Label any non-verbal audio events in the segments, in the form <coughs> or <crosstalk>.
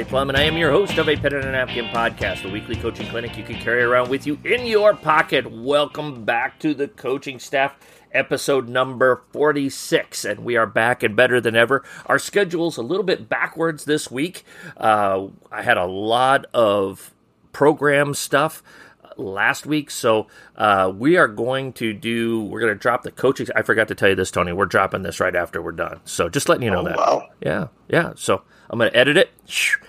Marty Plum, and I am your host of a Pen and a Napkin podcast, a weekly coaching clinic you can carry around with you in your pocket. Welcome back to the coaching staff, episode number 46, and we are back and better than ever. Our schedule's a little bit backwards this week. Uh, I had a lot of program stuff last week. So uh, we are going to do. We're going to drop the coaching. I forgot to tell you this, Tony. We're dropping this right after we're done. So just letting you know Oh, that. wow. Yeah, yeah. So I'm going to edit it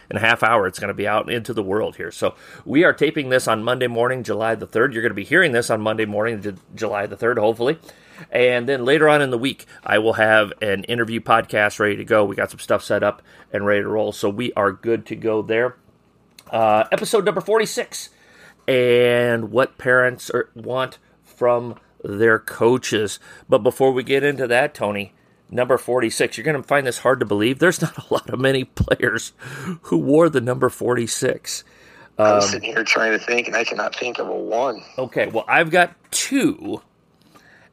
in a half hour. It's going to be out into the world here. So we are taping this on Monday morning, July the third. You're going to be hearing this on Monday morning, July the third, hopefully. And then later on in the week, I will have an interview podcast ready to go. We got some stuff set up and ready to roll. So we are good to go there. Uh, episode number 46 and what parents are, want from their coaches. But before we get into that, Tony, number 46, you're going to find this hard to believe. There's not a lot of many players who wore the number 46. I'm sitting here trying to think, and I cannot think of a one. Okay, well, I've got two,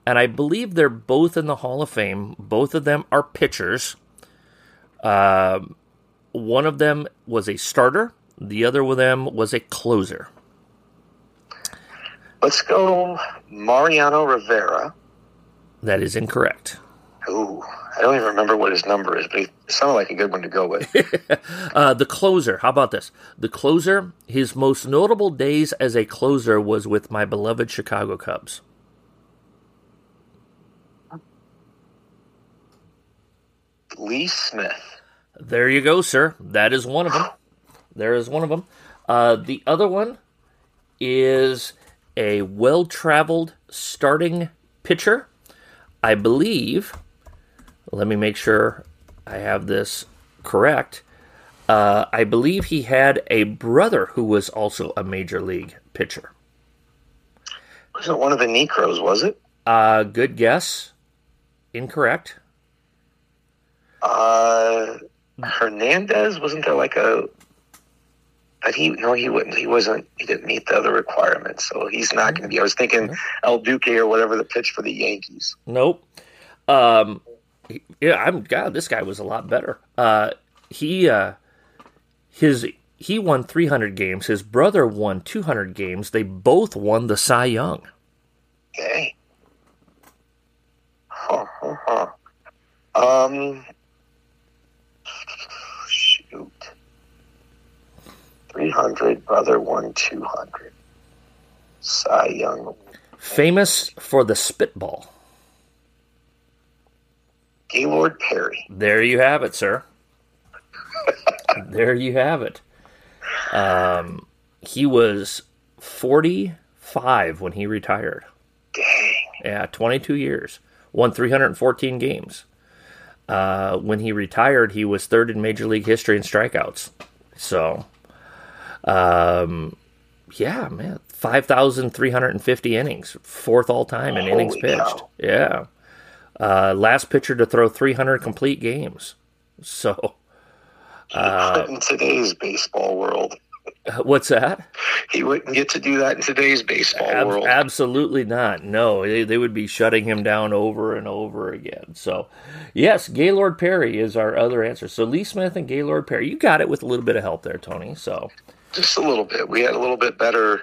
and I believe they're both in the Hall of Fame. Both of them are pitchers. Um, one of them was a starter, the other of them was a closer. Let's go Mariano Rivera. That is incorrect. Ooh, I don't even remember what his number is, but it sounded like a good one to go with. <laughs> Uh, the closer. How about this? The closer. His most notable days as a closer was with my beloved Chicago Cubs. Lee Smith. There you go, sir. That is one of them. There is one of them. Uh, the other one is a well-traveled starting pitcher. I believe. Let me make sure I have this correct. Uh, I believe he had a brother who was also a major league pitcher. Wasn't one of the Niekros, was it? Uh, good guess. Incorrect. Uh, Hernandez. Wasn't there like a? But he no, he wouldn't. He wasn't. He didn't meet the other requirements, so he's not going to be. I was thinking El Duque or whatever the pitch for the Yankees. Nope. Um, yeah, I'm God. This guy was a lot better. Uh, he uh, his he won 300 games. His brother won 200 games. They both won the Cy Young. Okay. Huh, huh, huh. Um. Shoot. 300, brother won 200. Cy Young. Famous for the spitball. Gaylord Perry. There you have it, sir. <laughs> there you have it. Um, he was 45 when he retired. Dang. Yeah, 22 years. Won 314 games. Uh, when he retired, he was third in Major League history in strikeouts. So, um, yeah, man, 5,350 innings, fourth all time in innings pitched. cow. Yeah. Uh, last pitcher to throw 300 complete games. So, Uh, in today's baseball world. what's that? He wouldn't get to do that in today's baseball Ab- world. absolutely not. No, they, they would be shutting him down over and over again. So, yes, Gaylord Perry is our other answer. So, Lee Smith and Gaylord Perry. You got it with a little bit of help there, Tony. So, Just a little bit. We had a little bit better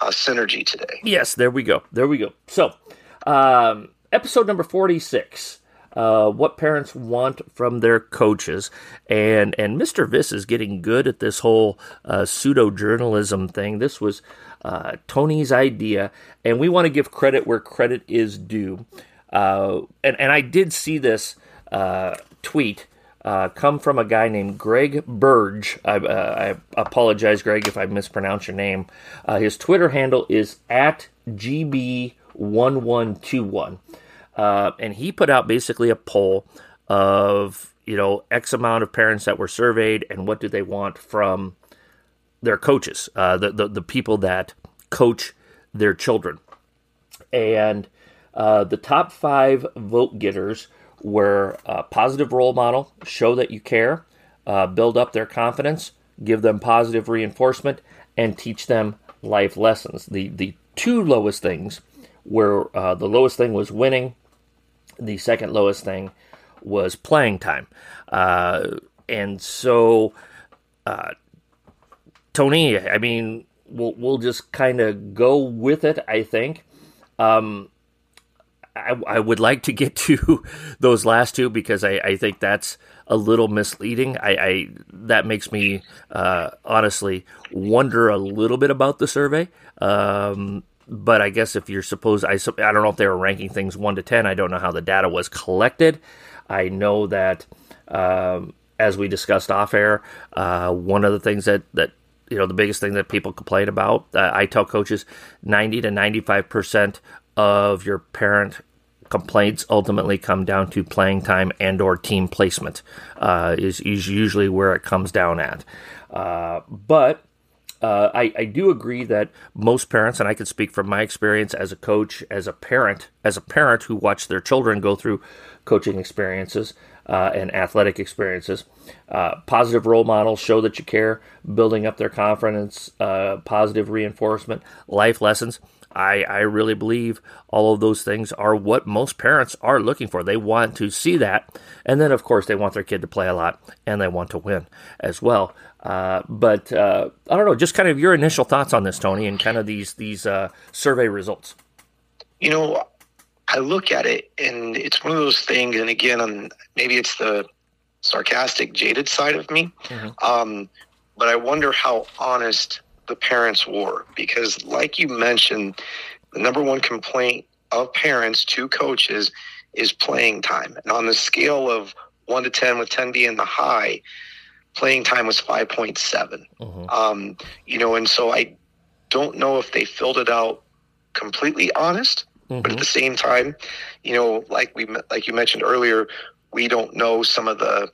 uh, synergy today. yes, there we go. There we go. So, um, episode number 46. Uh, what parents want from their coaches, and and Mr. Viss is getting good at this whole uh, pseudo journalism thing. This was uh, Tony's idea, and we want to give credit where credit is due. Uh, and and I did see this uh, tweet uh, come from a guy named Greg Berge. I, uh, I apologize, Greg, if I mispronounce your name. Uh, his Twitter handle is at GB1121. Uh, and he put out basically a poll of, you know, X amount of parents that were surveyed and what do they want from their coaches, uh, the, the, the people that coach their children. And uh, the top five vote getters were uh, positive role model, show that you care, uh, build up their confidence, give them positive reinforcement, and teach them life lessons. The the two lowest things were the lowest thing was winning, the second lowest thing was playing time. Uh, and so, uh, Tony, I mean, we'll we'll just kind of go with it. I think. Um, I, I would like to get <laughs> to those last two because I, I think that's a little misleading. I, I that makes me uh, honestly wonder a little bit about the survey. Um, but I guess if you're supposed, I I don't know if they were ranking things one to ten. I don't know how the data was collected. I know that um, as we discussed off air, uh, one of the things that that you know the biggest thing that people complain about, uh, I tell coaches, ninety to ninety five percent of your parent complaints ultimately come down to playing time and or team placement uh, is, is usually where it comes down at uh, but uh, I, I, do agree that most parents, and I can speak from my experience as a coach, as a parent, as a parent who watched their children go through coaching experiences uh, and athletic experiences, uh, positive role models show that you care, building up their confidence, uh, positive reinforcement, life lessons. I, I really believe all of those things are what most parents are looking for. They want to see that. And then, of course, they want their kid to play a lot and they want to win as well. Uh, but uh, I don't know, just kind of your initial thoughts on this, Tony, and kind of these, these uh, survey results. You know, I look at it and it's one of those things, and again, I'm, maybe it's the sarcastic, jaded side of me. Mm-hmm. Um, but I wonder how honest the parents were because, like you mentioned, the number one complaint of parents to coaches is playing time. And on the scale of one to 10, with 10 being the high, playing time was 5.7. Mm-hmm. Um, you know, and so I don't know if they filled it out completely honest, mm-hmm. but at mm-hmm. the same time, you know, like we, like you mentioned earlier, we don't know some of the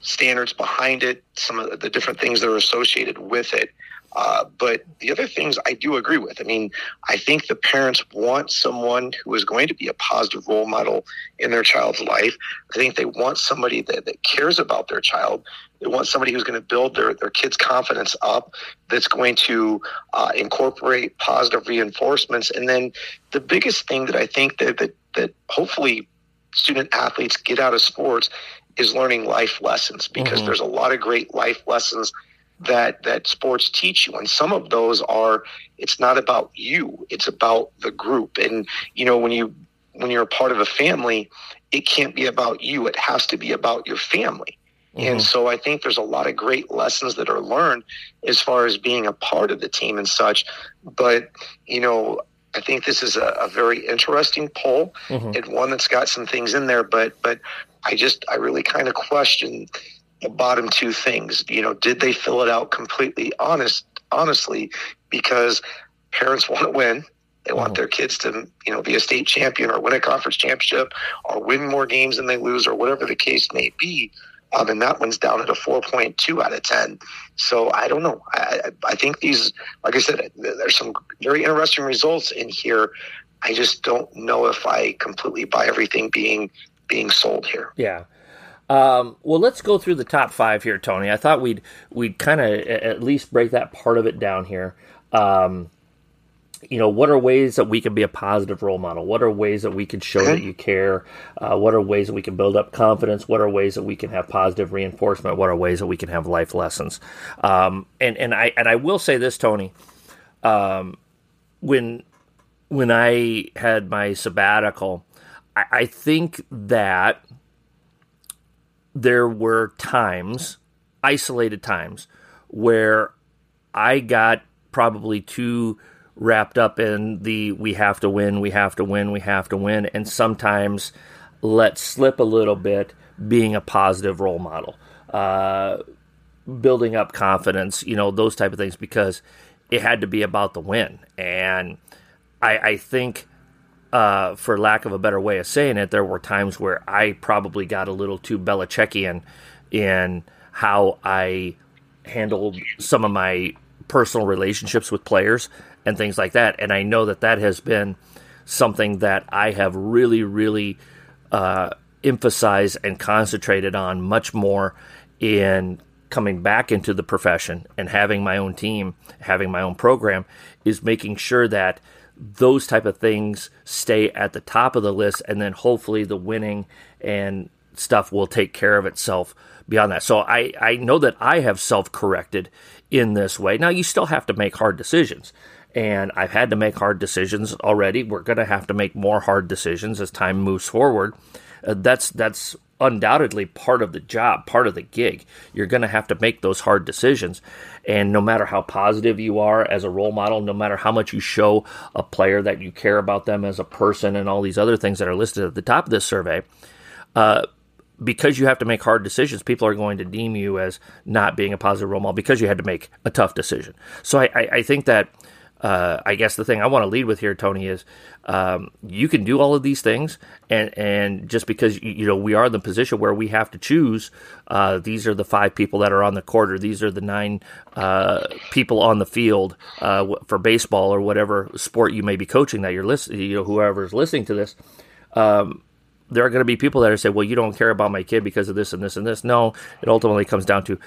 standards behind it, some of the different things that are associated with it. Uh, but the other things I do agree with. I mean, I think the parents want someone who is going to be a positive role model in their child's life. I think they want somebody that, that cares about their child. They want somebody who's going to build their, their kid's confidence up, that's going to uh, incorporate positive reinforcements. And then the biggest thing that I think that, that, that hopefully student athletes get out of sports is learning life lessons because mm-hmm. there's a lot of great life lessons that that sports teach you and some of those are it's not about you it's about the group and you know when you when you're a part of a family it can't be about you it has to be about your family mm-hmm. and so i think there's a lot of great lessons that are learned as far as being a part of the team and such but you know I think this is a, a very interesting poll mm-hmm. and one that's got some things in there, but but I just I really kind of question the bottom two things. You know, did they fill it out completely honest honestly because parents <laughs> want to win. They want mm-hmm. their kids to, you know, be a state champion or win a conference championship or win more games than they lose or whatever the case may be. Um, and that one's down at a 4.2 out of 10. So I don't know. I, I think these, like I said, there's some very interesting results in here. I just don't know if I completely buy everything being being sold here. Yeah. Um, well, let's go through the top five here, Tony. I thought we'd we'd kind of at least break that part of it down here. Um, you know, what are ways that we can be a positive role model? What are ways that we can show that you care? Uh, what are ways that we can build up confidence? What are ways that we can have positive reinforcement? What are ways that we can have life lessons? Um, and and I and I will say this, Tony. Um, when when I had my sabbatical, I, I think that there were times, isolated times, where I got probably too wrapped up in the we have to win, we have to win, we have to win, and sometimes let slip a little bit being a positive role model, uh, building up confidence, you know, those type of things, because it had to be about the win. And I, I think uh, for lack of a better way of saying it, there were times where I probably got a little too Belichickian in how I handled some of my personal relationships with players and things like that. And I know that that has been something that I have really, really uh, emphasized and concentrated on much more in coming back into the profession and having my own team, having my own program, is making sure that those type of things stay at the top of the list and then hopefully the winning and stuff will take care of itself beyond that. So I, I know that I have self corrected in this way. Now, you still have to make hard decisions. And I've had to make hard decisions already. We're going to have to make more hard decisions as time moves forward. Uh, that's that's undoubtedly part of the job, part of the gig. You're going to have to make those hard decisions. And no matter how positive you are as a role model, no matter how much you show a player that you care about them as a person and all these other things that are listed at the top of this survey, uh, because you have to make hard decisions, people are going to deem you as not being a positive role model because you had to make a tough decision. So I, I, I think that uh, I guess the thing I want to lead with here, Tony, is um, you can do all of these things, and and just because you know we are in the position where we have to choose, uh, these are the five people that are on the court, or these are the nine uh, people on the field uh, for baseball or whatever sport you may be coaching that you're listening, you know, whoever is listening to this. Um, there are going to be people that are say, "Well, you don't care about my kid because of this and this and this." No, it ultimately comes down to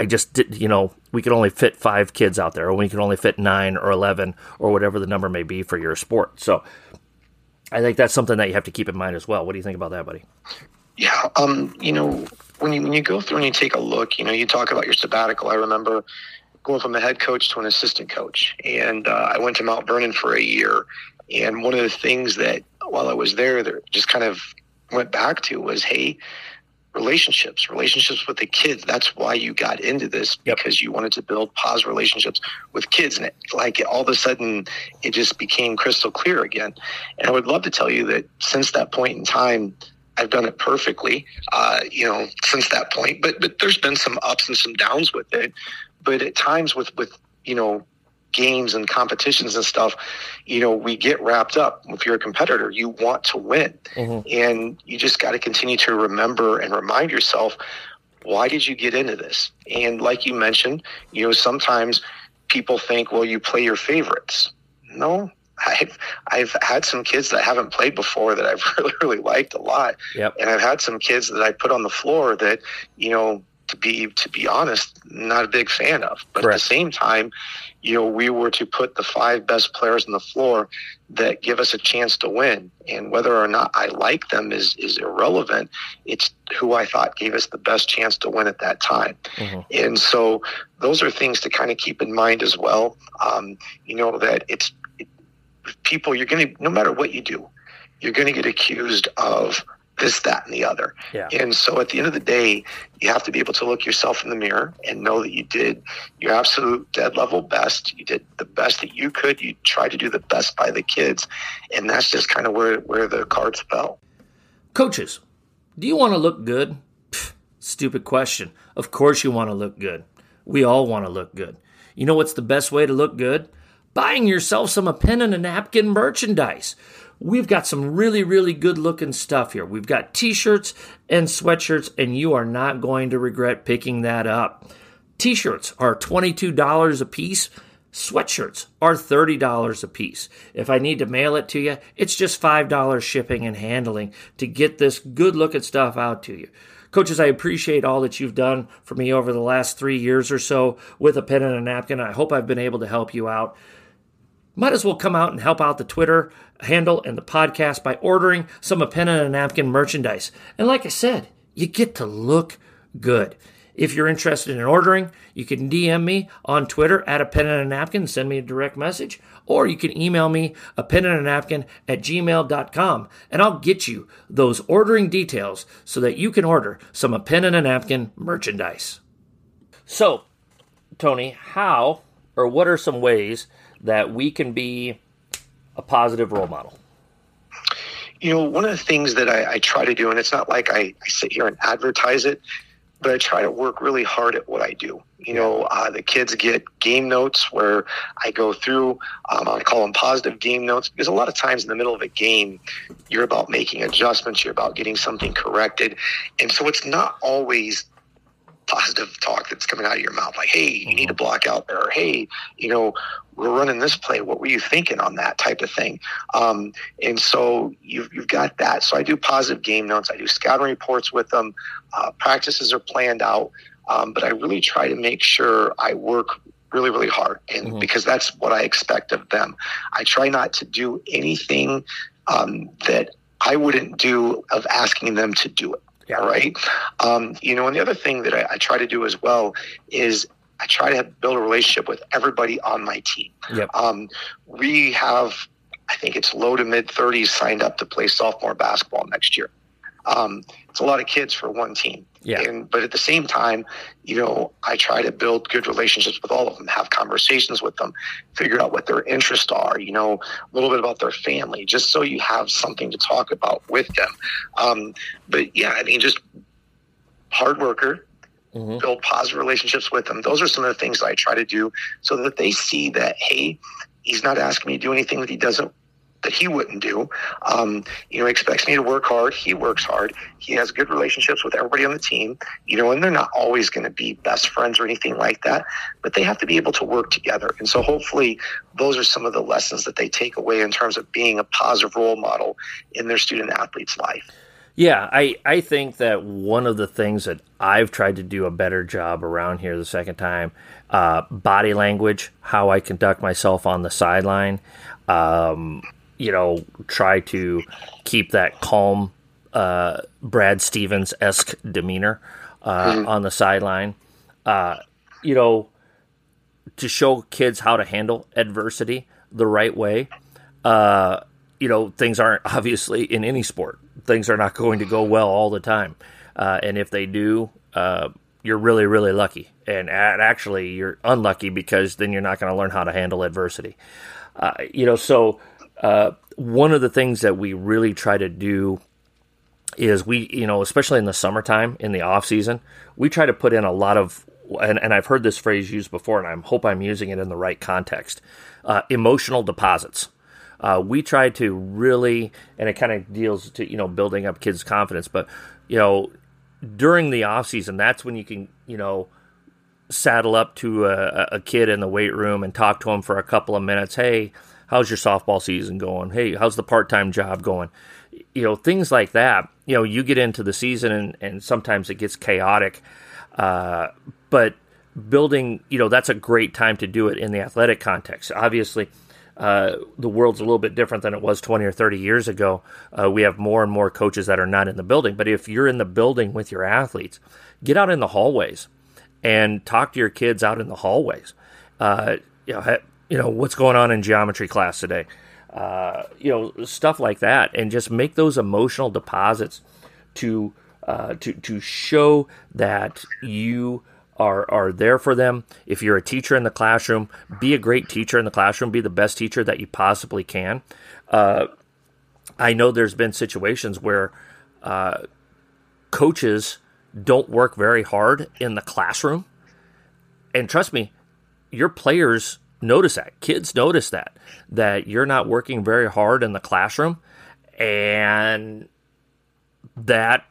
I just did, you know, we could only fit five kids out there, or we can only fit nine or 11 or whatever the number may be for your sport. So I think that's something that you have to keep in mind as well. What do you think about that, buddy? Yeah. Um, you know, when you, when you go through and you take a look, you know, you talk about your sabbatical. I remember going from a head coach to an assistant coach. And uh, I went to Mount Vernon for a year. And one of the things that while I was there, that just kind of went back to was, hey, relationships, relationships with the kids. That's why you got into this yep. because you wanted to build positive relationships with kids. And it, like all of a sudden, it just became crystal clear again. And I would love to tell you that since that point in time, I've done it perfectly. Uh, you know, since that point, but but there's been some ups and some downs with it. But at times, with with you know games and competitions and stuff, you know, we get wrapped up. If you're a competitor, you want to win. Mm-hmm. And you just got to continue to remember and remind yourself, why did you get into this? And like you mentioned, you know, sometimes people think, well, you play your favorites. No, I've I've had some kids that haven't played before that I've <laughs> really really liked a lot, yep. and I've had some kids that I put on the floor that you know to be to be honest, not a big fan of. But Correct. at the same time, you know, we were to put the five best players on the floor that give us a chance to win. And whether or not I like them is is irrelevant. It's who I thought gave us the best chance to win at that time. Mm-hmm. And so those are things to kind of keep in mind as well. Um, you know that it's it, people. You're going to no matter what you do, you're going to get accused of this, that, and the other. Yeah. And so at the end of the day, you have to be able to look yourself in the mirror and know that you did your absolute dead level best. You did the best that you could. You tried to do the best by the kids. And that's just kind of where, where the cards fell. Coaches, do you want to look good? Pfft, stupid question. Of course you want to look good. We all want to look good. You know what's the best way to look good? Buying yourself some a pen and a napkin merchandise we've got some really, really good looking stuff here. We've got t shirts and sweatshirts, and you are not going to regret picking that up. T shirts are $22 a piece. Sweatshirts are $30 a piece. If I need to mail it to you, it's just $5 shipping and handling to get this good looking stuff out to you. Coaches, I appreciate all that you've done for me over the last three years or so with a pen and a napkin. I hope I've been able to help you out might as well come out and help out the Twitter handle and the podcast by ordering some a pen and a napkin merchandise. And like I said, you get to look good. If you're interested in ordering, you can DM me on Twitter at a pen and a napkin, send me a direct message, or you can email me a pen and a napkin at gmail.com and I'll get you those ordering details so that you can order some a pen and a napkin merchandise. So, Tony, how or what are some ways that we can be a positive role model? You know, one of the things that I, I try to do, and it's not like I, I, sit here and advertise it, but I try to work really hard at what I do. You know, uh, the kids get game notes where I go through, um, I call them positive game notes, because a lot of times in the middle of a game, you're about making adjustments, you're about getting something corrected. And so it's not always positive talk that's coming out of your mouth like hey you need to mm-hmm. block out there or hey you know we're running this play what were you thinking on that type of thing um, and so you've, you've got that so i do positive game notes i do scouting reports with them uh, practices are planned out um, but i really try to make sure i work really really hard and mm-hmm. because that's what i expect of them i try not to do anything um, that I wouldn't do of asking them to do it. Yeah. All right. Um, you know, and the other thing that I, I try to do as well is I try to build a relationship with everybody on my team. Yep. Um, we have, I think it's low to mid 30s signed up to play sophomore basketball next year. Um, it's a lot of kids for one team. Yeah. And, but at the same time, you know, I try to build good relationships with all of them, have conversations with them, figure out what their interests are, you know, a little bit about their family, just so you have something to talk about with them. Um, but yeah, I mean, just hard worker, mm-hmm. build positive relationships with them. Those are some of the things I try to do so that they see that, hey, he's not asking me to do anything that he doesn't that he wouldn't do. Um, you know, he expects me to work hard. He works hard. He has good relationships with everybody on the team. You know, and they're not always going to be best friends or anything like that, but they have to be able to work together. And so, hopefully, those are some of the lessons that they take away in terms of being a positive role model in their student athlete's life. Yeah, I, I think that one of the things that I've tried to do a better job around here the second time, uh, body language, how I conduct myself on the sideline. Um, you know, try to keep that calm uh, Brad Stevens esque demeanor uh, mm-hmm. on the sideline. Uh, you know, to show kids how to handle adversity the right way. Uh, you know, things aren't <laughs> obviously in any sport. Things are not going to go well all the time, uh, and if they do, uh, you're really, really lucky. And actually, you're unlucky because then you're not going to learn how to handle adversity. you know, so uh, one of the things that we really try to do is we, you know, especially in the summertime, in the off season, we try to put in a lot of, and, and I've heard this phrase used before, and I hope I'm using it in the right context. Uh, emotional deposits. Uh, we try to really, and it kind of deals to you know building up kids' confidence, but you know during the off season, that's when you can you know saddle up to a, a kid in the weight room and talk to him for a couple of minutes. Hey, how's your softball season going? Hey, how's the part time job going? You know, things like that. You know, you get into the season and, and sometimes it gets chaotic. Uh, but building, you know, that's a great time to do it in the athletic context. Obviously, uh, the world's a little bit different than it was 20 or 30 years ago. Uh, we have more and more coaches that are not in the building. But if you're in the building with your athletes, get out in the hallways and talk to your kids out in the hallways. Uh, you know, you know, what's going on in geometry class today? Uh, you know, stuff like that, and just make those emotional deposits to uh, to to show that you are are there for them. If you're a teacher in the classroom, be a great teacher in the classroom. Be the best teacher that you possibly can. Uh, I know there's been situations where uh, coaches don't work very hard in the classroom, and trust me, your players notice that. Kids notice that that you're not working very hard in the classroom, and that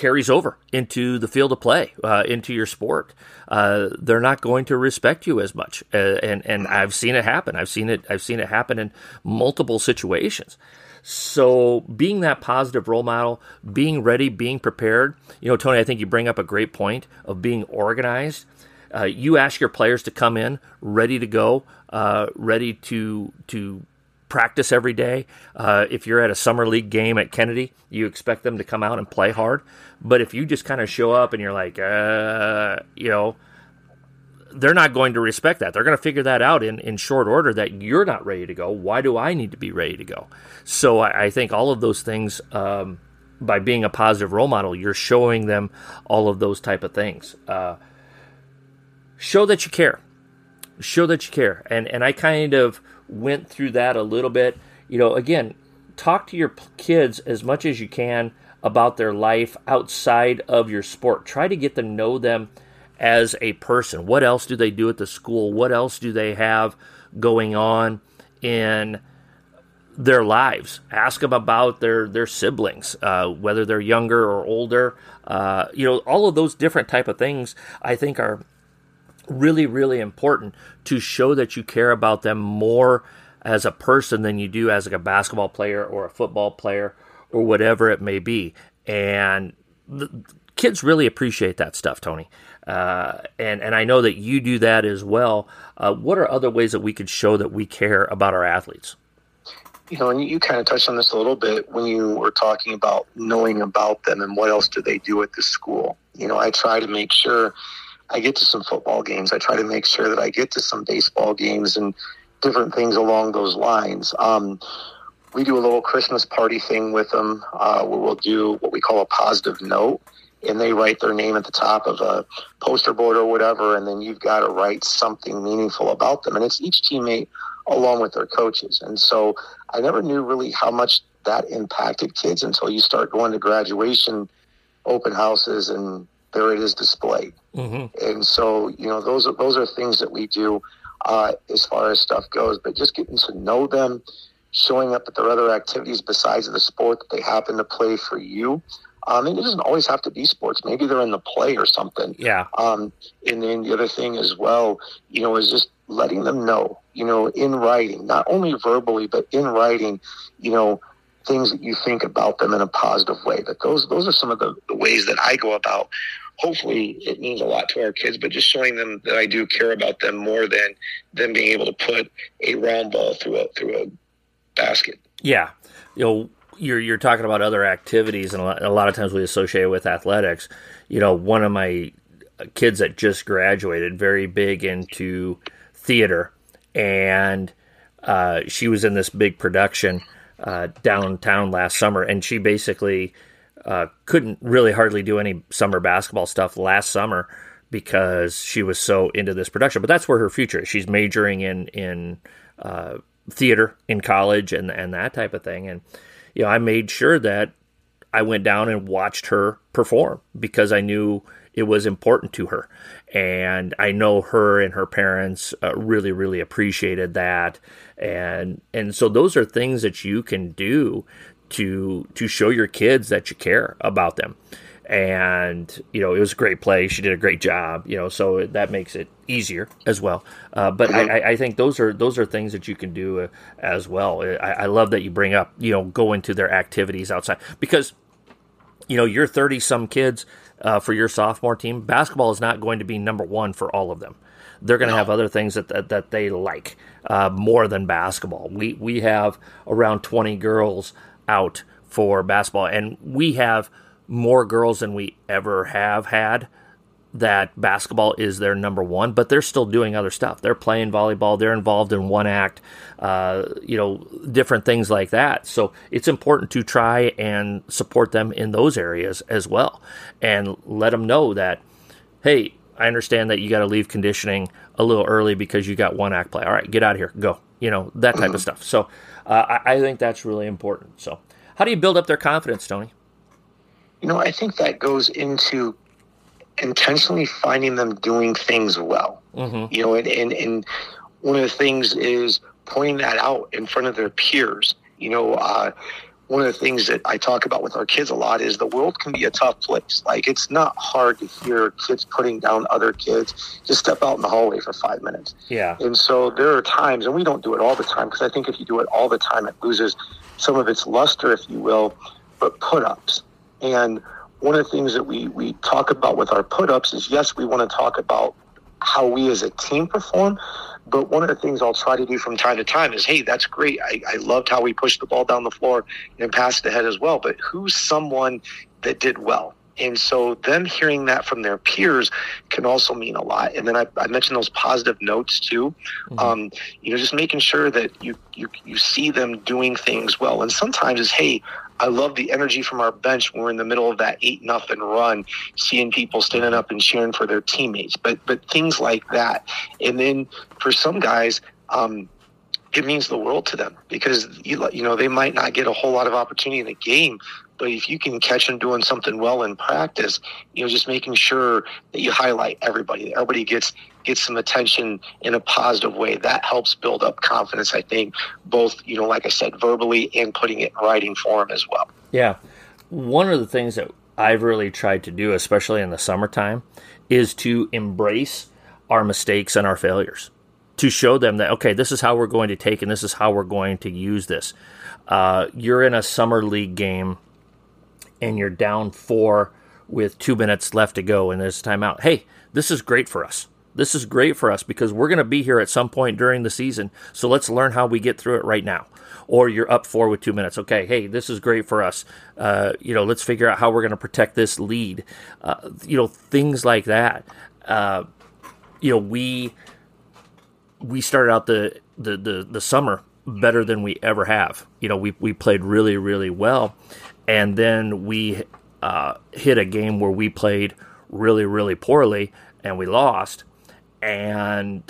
carries over into the field of play, uh, into your sport. Uh, they're not going to respect you as much, uh, and and I've seen it happen. I've seen it. I've seen it happen in multiple situations. So being that positive role model, being ready, being prepared. You know, Tony, I think you bring up a great point of being organized. Uh, you ask your players to come in ready to go, uh, ready to to practice every day. Uh, if you're at a summer league game at Kennedy, you expect them to come out and play hard. But if you just kind of show up and you're like, uh, you know, they're not going to respect that. They're going to figure that out in, in short order that you're not ready to go. Why do I need to be ready to go? So I, I think all of those things, um, by being a positive role model, you're showing them all of those type of things. Uh, show that you care. Show that you care. And and I kind of went through that a little bit. You know, again, talk to your kids as much as you can about their life outside of your sport. Try to get to know them as a person. What else do they do at the school? What else do they have going on in their lives? Ask them about their their siblings, uh, whether they're younger or older. Uh, you know, all of those different type of things. I think are really, really important to show that you care about them more as a person than you do as like a basketball player or a football player or whatever it may be. And kids really appreciate that stuff, Tony. Uh, and and I know that you do that as well. Uh, what are other ways that we could show that we care about our athletes? you know, and you kind of touched on this a little bit when you were talking about knowing about them and what else do they do at the school. You know, I try to make sure I get to some football games. I try to make sure that I get to some baseball games and different things along those lines. Um, we do a little Christmas party thing with them uh, where we'll do what we call a positive note. And they write their name at the top of a poster board or whatever, and then you've got to write something meaningful about them. And it's each teammate along with their coaches. And so I never knew really how much that impacted kids until you start going to graduation open houses and there it is displayed. Mm-hmm. And so, you know, those are, those are things that we do uh, as far as stuff goes, but just getting to know them, showing up at their other activities besides the sport that they happen to play for you. Um, and it doesn't always have to be sports. Maybe they're in the play or something. Yeah. Um, and then the other thing as well, you know, is just letting them know, you know, in writing, not only verbally, but in writing, you know, things that you think about them in a positive way. But those those are some of the, the ways that I go about. Hopefully, it means a lot to our kids, but just showing them that I do care about them more than them being able to put a round ball through a through a basket. Yeah, you know, you're you're talking about other activities, and a lot, a lot of times we associate with athletics. You know, one of my kids that just graduated, very big into theater, and uh, she was in this big production uh, downtown last summer, and she basically uh, couldn't really hardly do any summer basketball stuff last summer because she was so into this production. But that's where her future is. She's majoring in in uh, theater in college and and that type of thing. And you know, I made sure that I went down and watched her perform because I knew it was important to her. And I know her and her parents uh, really, really appreciated that. And and so those are things that you can do to to show your kids that you care about them. And you know, it was a great play. She did a great job. You know, so that makes it easier as well. Uh, but I, I, think those are those are things that you can do uh, as well. I, I love that you bring up you know go into their activities outside because you know you're 30 some kids uh, for your sophomore team, basketball is not going to be number one for all of them. They're going to no. have other things that that, that they like uh, more than basketball. We we have around 20 girls out for basketball, and we have more girls than we ever have had that basketball is their number one, but they're still doing other stuff. They're playing volleyball. They're involved in one act, uh, you know, different things like that. So it's important to try and support them in those areas as well, and let them know that, hey, I understand that you got to leave conditioning a little early because you got one act play. All right, get out of here, go. You know that type of <clears throat> stuff. So uh, I, I think that's really important. So how do you build up their confidence, Tony? You know, I think that goes into intentionally finding them doing things well. Mm-hmm. You know, and, and, and one of the things is pointing that out in front of their peers. You know, uh, one of the things that I talk about with our kids a lot is the world can be a tough place. Like it's not hard to hear kids putting down other kids. Just step out in the hallway for five minutes. Yeah. And so there are times, and we don't do it all the time because I think if you do it all the time, it loses some of its luster, if you will. But put ups and one of the things that we, we talk about with our put ups is yes, we want to talk about how we as a team perform. But one of the things I'll try to do from time to time is, hey, that's great. I, I loved how we pushed the ball down the floor and passed ahead as well. But who's someone that did well? And so them hearing that from their peers can also mean a lot. And then I, I mentioned those positive notes too. Mm-hmm. Um, you know, just making sure that you, you you see them doing things well. And sometimes it's, hey, I love the energy from our bench when we're in the middle of that eight nothing run, seeing people standing up and cheering for their teammates. But but things like that. And then for some guys, um, it means the world to them because you, know they might not get a whole lot of opportunity in a game, but if you can catch them doing something well in practice, you know, just making sure that you highlight everybody, everybody gets gets some attention in a positive way. That helps build up confidence. I think both, you know, like I said, verbally and putting it in writing form as well. Yeah, one of the things that I've really tried to do, especially in the summertime, is to embrace our mistakes and our failures to show them that okay this is how we're going to take and this is how we're going to use this uh, you're in a summer league game and you're down four with two minutes left to go and there's a timeout. Hey, this is great for us. This is great for us because we're going to be here at some point during the season. So let's learn how we get through it right now. Or you're up four with two minutes. Okay, hey, this is great for us. Uh, you know, let's figure out how we're going to protect this lead. Uh, you know, things like that. Uh, you know, we we started out the, the the the summer better than we ever have. You know, we we played really really well, and then we uh, hit a game where we played really really poorly and we lost. And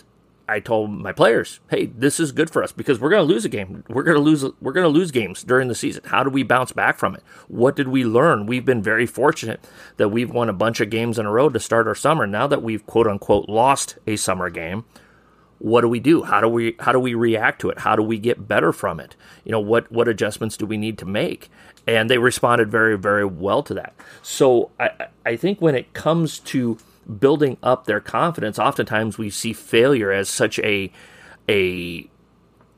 I told my players, "Hey, this is good for us because we're going to lose a game. We're going to lose. We're going to lose games during the season. How do we bounce back from it? What did we learn? We've been very fortunate that we've won a bunch of games in a row to start our summer. Now that we've quote unquote lost a summer game, what do we do? How do we how do we react to it? How do we get better from it? You know, what what adjustments do we need to make? And they responded very very well to that. So I I think when it comes to building up their confidence, oftentimes we see failure as such a a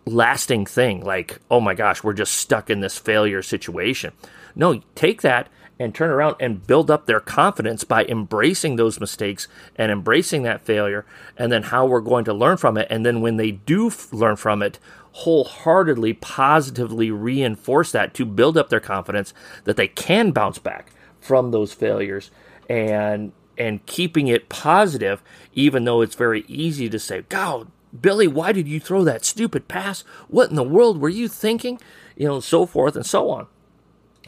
lasting thing like oh my gosh we're just stuck in this failure situation no take that and turn around and build up their confidence by embracing those mistakes and embracing that failure and then how we're going to learn from it and then when they do f- learn from it wholeheartedly positively reinforce that to build up their confidence that they can bounce back from those failures and and keeping it positive, even though it's very easy to say, God, Billy, why did you throw that stupid pass? What in the world were you thinking? You know, so forth and so on.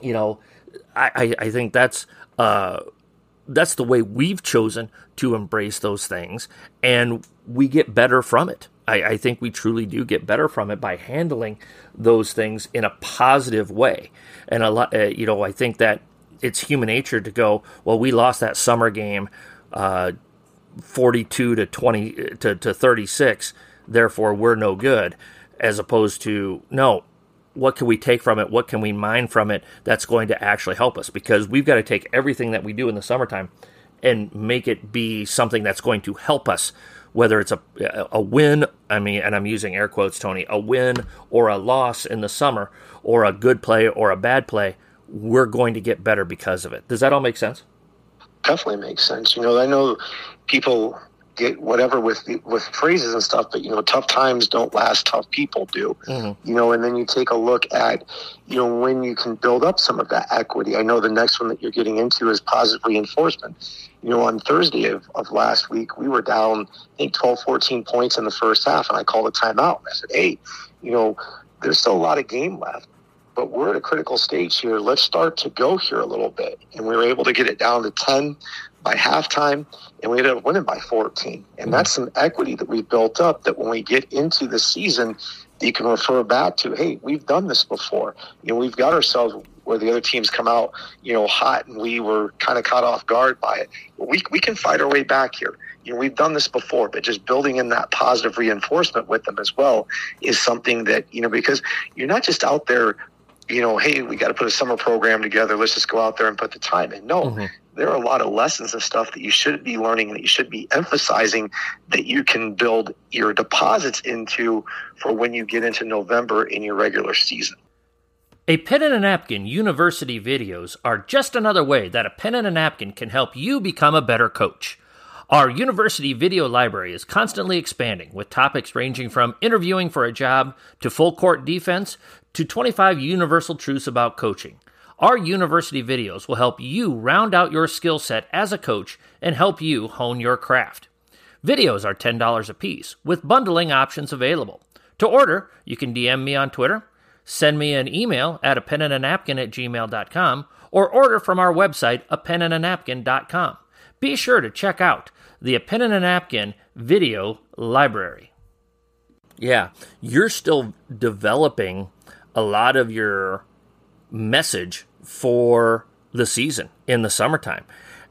You know, I, I, I think that's uh, that's the way we've chosen to embrace those things, and we get better from it. I, I think we truly do get better from it by handling those things in a positive way. And a lot, uh, you know, I think that it's human nature to go, well, we lost that summer game, uh, 42 to 20 to, to 36, therefore we're no good, as opposed to, no, what can we take from it? What can we mine from it that's going to actually help us? Because we've got to take everything that we do in the summertime and make it be something that's going to help us whether it's a a win, I mean, and I'm using air quotes, Tony, a win or a loss in the summer, or a good play or a bad play, we're going to get better because of it. Does that all make sense? Definitely makes sense. You know, I know people get whatever with with phrases and stuff, but you know, tough times don't last. Tough people do. Mm-hmm. You know, and then you take a look at you know when you can build up some of that equity. I know the next one that you're getting into is positive reinforcement. You know, on Thursday of, of last week, we were down, I think, 12, 14 points in the first half, and I called a timeout. and I said, hey, you know, there's still a lot of game left but we're at a critical stage here. Let's start to go here a little bit. And we were able to get it down to 10 by halftime, and we ended up winning by 14. And that's some equity that we built up that when we get into the season, you can refer back to, hey, we've done this before. You know, we've got ourselves where the other teams come out, you know, hot and we were kind of caught off guard by it. We, we can fight our way back here. You know, we've done this before, but just building in that positive reinforcement with them as well is something that, you know, because you're not just out there you know, hey, we got to put a summer program together. Let's just go out there and put the time in. No, mm-hmm. There are a lot of lessons and stuff that you should be learning that you should be emphasizing that you can build your deposits into for when you get into November in your regular season. A pen and a napkin university videos are just another way that a pen and a napkin can help you become a better coach. Our university video library is constantly expanding with topics ranging from interviewing for a job to full court defense to 25 universal truths about coaching. Our university videos will help you round out your skill set as a coach and help you hone your craft. Videos are $10 a piece, with bundling options available. To order, you can DM me on Twitter, send me an email at a pen and a napkin at gmail.com, or order from our website, a pen and a napkin.com. Be sure to check out the A Pen and a Napkin video library. Yeah, you're still developing a lot of your message for the season in the summertime.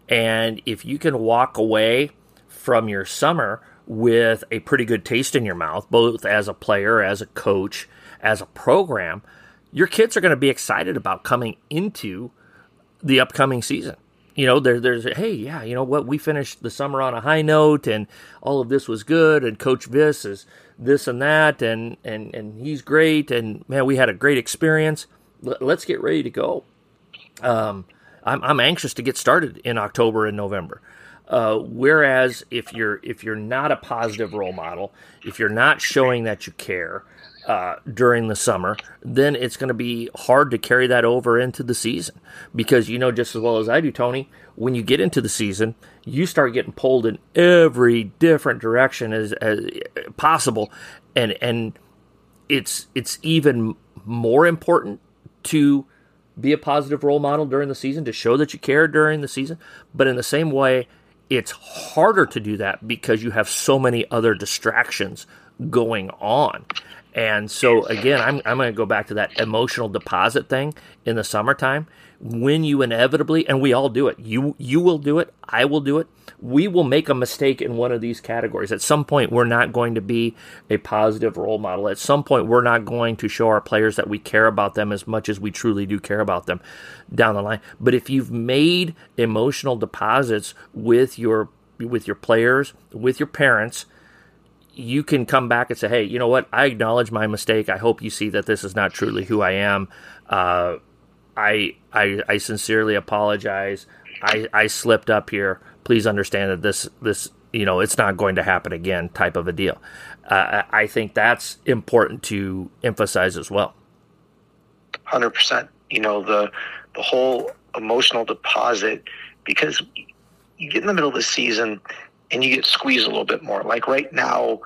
And if you can walk away from your summer with a pretty good taste in your mouth, both as a player, as a coach, as a program, your kids are going to be excited about coming into the upcoming season. You know, there, there's, hey, yeah, you know what? We finished the summer on a high note and all of this was good. And Coach Viss is this and that, and and and he's great, and man, we had a great experience. Let's get ready to go. Um, I'm I'm anxious to get started in October and November. Uh, whereas if you're if you're not a positive role model, if you're not showing that you care uh, during the summer, then it's going to be hard to carry that over into the season because you know just as well as I do, Tony. When you get into the season, you start getting pulled in every different direction as, as possible, and and it's it's even more important to be a positive role model during the season to show that you care during the season. But in the same way, it's harder to do that because you have so many other distractions going on. And so again, I'm I'm going to go back to that emotional deposit thing in the summertime when you inevitably and we all do it. You you will do it, I will do it. We will make a mistake in one of these categories. At some point we're not going to be a positive role model. At some point we're not going to show our players that we care about them as much as we truly do care about them down the line. But if you've made emotional deposits with your with your players, with your parents, you can come back and say, "Hey, you know what? I acknowledge my mistake. I hope you see that this is not truly who I am. Uh, I, I, I sincerely apologize. I, I slipped up here. Please understand that this, this, you know, it's not going to happen again." Type of a deal. Uh, I think that's important to emphasize as well. Hundred percent. You know the the whole emotional deposit because you get in the middle of the season and you get squeezed a little bit more. Like right now,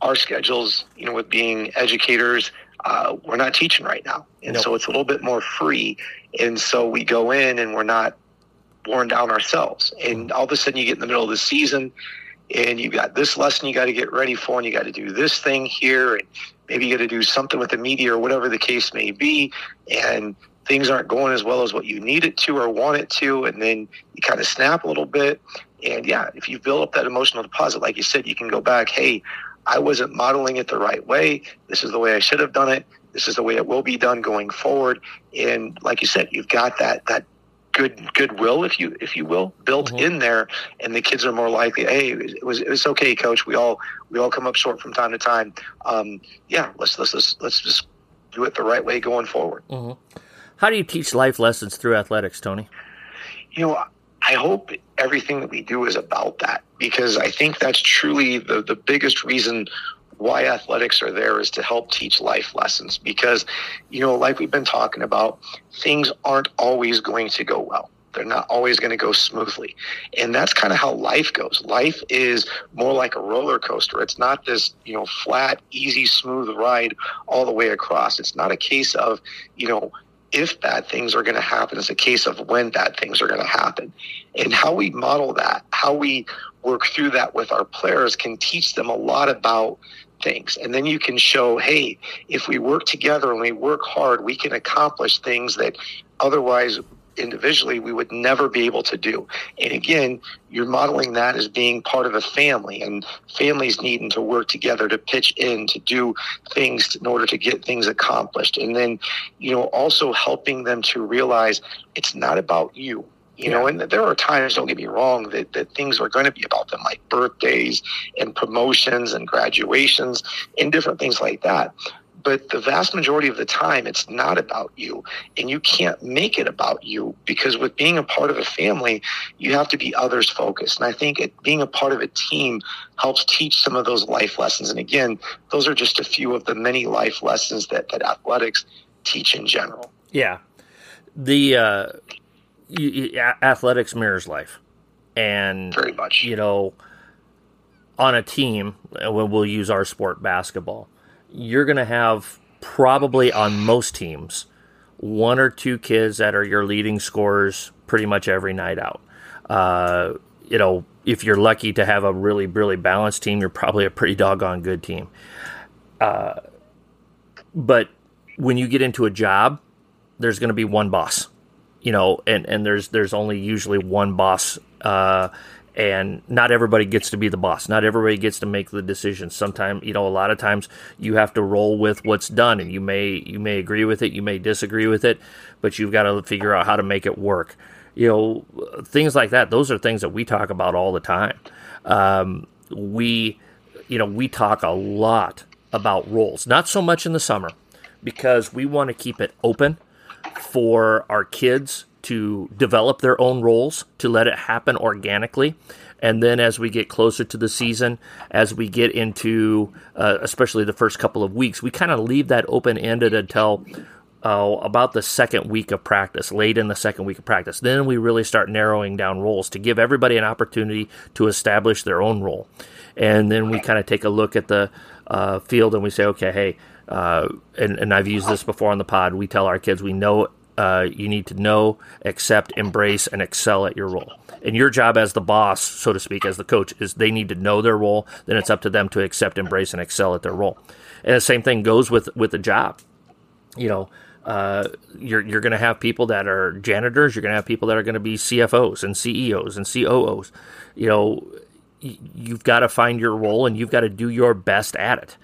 our schedules, you know, with being educators, uh, we're not teaching right now, and nope. so it's a little bit more free. And so we go in and we're not worn down ourselves. And all of a sudden, you get in the middle of the season, and you've got this lesson you got to get ready for, and you got to do this thing here, and maybe you got to do something with the media or whatever the case may be, and things aren't going as well as what you need it to or want it to, and then you kind of snap a little bit. And yeah, if you build up that emotional deposit, like you said, you can go back, hey, I wasn't modeling it the right way. This is the way I should have done it. This is the way it will be done going forward. And like you said, you've got that that good goodwill, if you if you will, built mm-hmm. in there, and the kids are more likely. Hey, it was it was okay, coach. We all we all come up short from time to time. Um, yeah, let's let's let's let's just do it the right way going forward. Mm-hmm. How do you teach life lessons through athletics, Tony? You know, I hope everything that we do is about that because I think that's truly the, the biggest reason why athletics are there is to help teach life lessons because, you know, like we've been talking about, things aren't always going to go well. They're not always going to go smoothly. And that's kind of how life goes. Life is more like a roller coaster. It's not this, you know, flat, easy, smooth ride all the way across. It's not a case of, you know, if bad things are going to happen. It's a case of when bad things are going to happen. And how we model that, how we work through that with our players can teach them a lot about things. And then you can show, hey, if we work together and we work hard, we can accomplish things that otherwise individually we would never be able to do. And again, you're modeling that as being part of a family and families needing to work together to pitch in to do things in order to get things accomplished. And then, you know, also helping them to realize it's not about you. You know, and there are times, don't get me wrong, that, that things are going to be about them, like birthdays and promotions and graduations and different things like that but the vast majority of the time it's not about you. And you can't make it about you because with being a part of a family you have to be others focused. And i think it, being a part of a team helps teach some of those life lessons. And again those are just a few of the many life lessons that, that athletics teach in general. Yeah. The uh, you, you, athletics mirrors life. And very much. you know on a team when we'll use our sport basketball you're going to have probably on most teams one or two kids that are your leading scorers pretty much every night out. Uh, you know, if you're lucky to have a really, really balanced team, you're probably a pretty doggone good team. Uh, but when you get into a job, there's going to be one boss, you know, and, and there's there's only usually one boss uh, and not everybody gets to be the boss. Not everybody gets to make the decisions. Sometimes, you know, a lot of times you have to roll with what's done, and you may you may agree with it, you may disagree with it, but you've got to figure out how to make it work. You know, things like that. Those are things that we talk about all the time. Um, we, you know, we talk a lot about roles. Not so much in the summer because we want to keep it open for our kids to develop their own roles, to let it happen organically. And then as we get closer to the season, as we get into uh, especially the first couple of weeks, we kind of leave that open ended until uh, about the second week of practice, late in the second week of practice. Then we really start narrowing down roles to give everybody an opportunity to establish their own role. And then we kind of take a look at the uh, field and we say, okay, hey, uh, and, and I've used this before on the pod. We tell our kids we know uh, you need to know, accept, embrace, and excel at your role. And your job as the boss, so to speak, as the coach, is they need to know their role. Then it's up to them to accept, embrace, and excel at their role. And the same thing goes with with the job. You know, uh, you're you're going to have people that are janitors. You're going to have people that are going to be CFOs and CEOs and COOs. You know, you've got to find your role and you've got to do your best at it.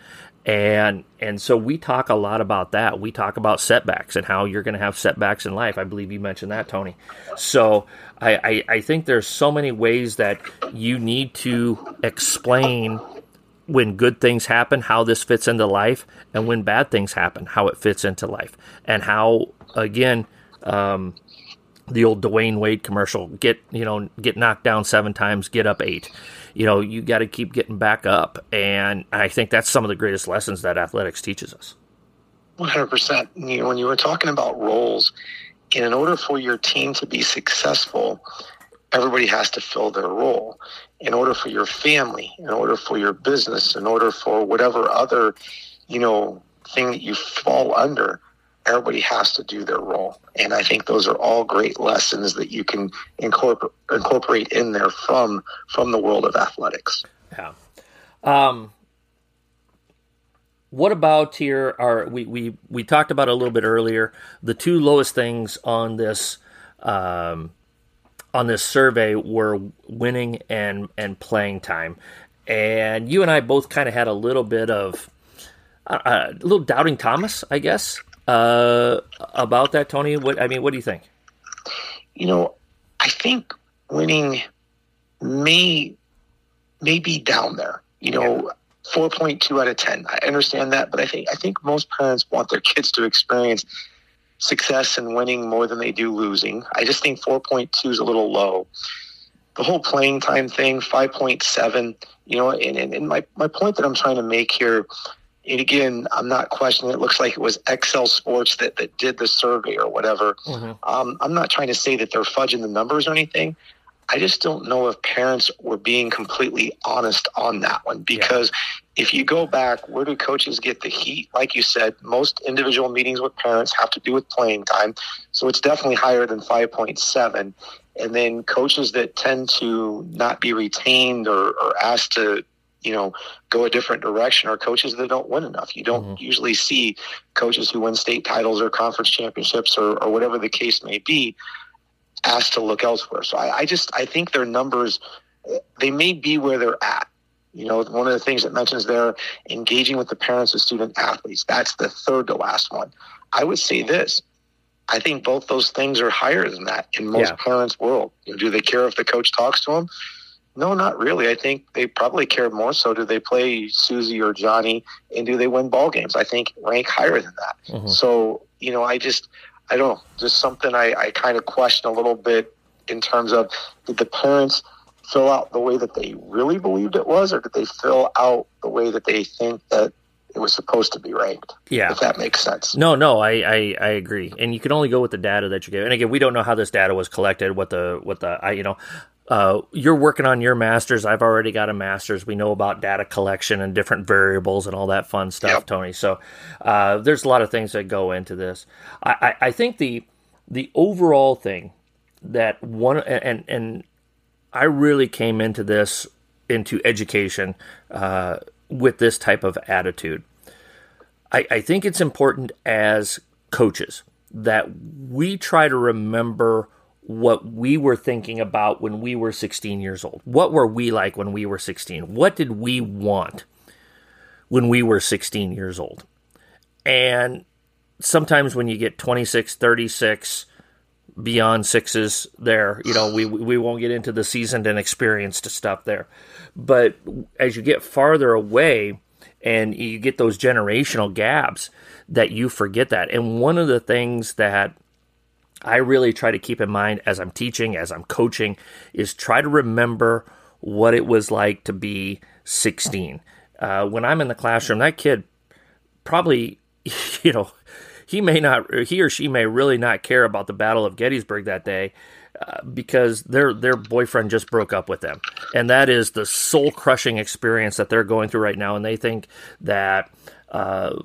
And and so we talk a lot about that. We talk about setbacks and how you're going to have setbacks in life. I believe you mentioned that, Tony. So I, I, I think there's so many ways that you need to explain when good things happen, how this fits into life, and when bad things happen, how it fits into life, and how again, um, the old Dwyane Wade commercial: get you know, get knocked down seven times, get up eight. You know, you got to keep getting back up, and I think that's some of the greatest lessons that athletics teaches us. One hundred percent. You know, when you were talking about roles, in order for your team to be successful, everybody has to fill their role in order for your family in order for your business in order for whatever other you know thing that you fall under everybody has to do their role. And i think those are all great lessons that you can incorporate incorporate in there from from the world of athletics. Yeah. Um what about here are we, we we talked about a little bit earlier the two lowest things on this um, on this survey were winning and and playing time, and you and I both kind of had a little bit of uh, uh, a little doubting Thomas, I guess, uh, about that. Tony, what I mean, what do you think? You know, I think winning may may be down there. You know. 4.2 out of 10. I understand that, but I think I think most parents want their kids to experience success and winning more than they do losing. I just think 4.2 is a little low. The whole playing time thing, 5.7, you know, and, and, and my, my point that I'm trying to make here, and again, I'm not questioning. It looks like it was Excel Sports that, that did the survey or whatever. Mm-hmm. Um, I'm not trying to say that they're fudging the numbers or anything. I just don't know if parents were being completely honest on that one because yeah. if you go back, where do coaches get the heat? Like you said, most individual meetings with parents have to do with playing time. So it's definitely higher than 5.7. And then coaches that tend to not be retained or, or asked to you know, go a different direction or coaches that don't win enough. You don't mm-hmm. usually see coaches who win state titles or conference championships or, or whatever the case may be asked to look elsewhere. So I, I just I think their numbers they may be where they're at. You know, one of the things that mentions there, engaging with the parents of student athletes. That's the third to last one. I would say this. I think both those things are higher than that in most yeah. parents' world. You know, do they care if the coach talks to them? No, not really. I think they probably care more so. Do they play Susie or Johnny, and do they win ball games? I think rank higher than that. Mm-hmm. So you know, I just I don't know, just something I, I kind of question a little bit in terms of did the parents fill out the way that they really believed it was, or did they fill out the way that they think that it was supposed to be ranked? Yeah, if that makes sense. No, no, I, I, I agree, and you can only go with the data that you get. And again, we don't know how this data was collected, what the what the I you know uh, you're working on your masters. I've already got a master's. We know about data collection and different variables and all that fun stuff, yep. Tony. So uh, there's a lot of things that go into this. I, I, I, think the the overall thing that one and and I really came into this into education uh, with this type of attitude. I, I think it's important as coaches that we try to remember what we were thinking about when we were 16 years old. What were we like when we were 16? What did we want when we were 16 years old? And sometimes when you get 26, 36, beyond sixes there, you know, we, we won't get into the seasoned and experienced stuff there. But as you get farther away, and you get those generational gaps that you forget that. And one of the things that I really try to keep in mind as I'm teaching, as I'm coaching, is try to remember what it was like to be 16. Uh, when I'm in the classroom, that kid probably, <laughs> you know, he may not, he or she may really not care about the Battle of Gettysburg that day. Uh, because their their boyfriend just broke up with them, and that is the soul crushing experience that they're going through right now, and they think that uh,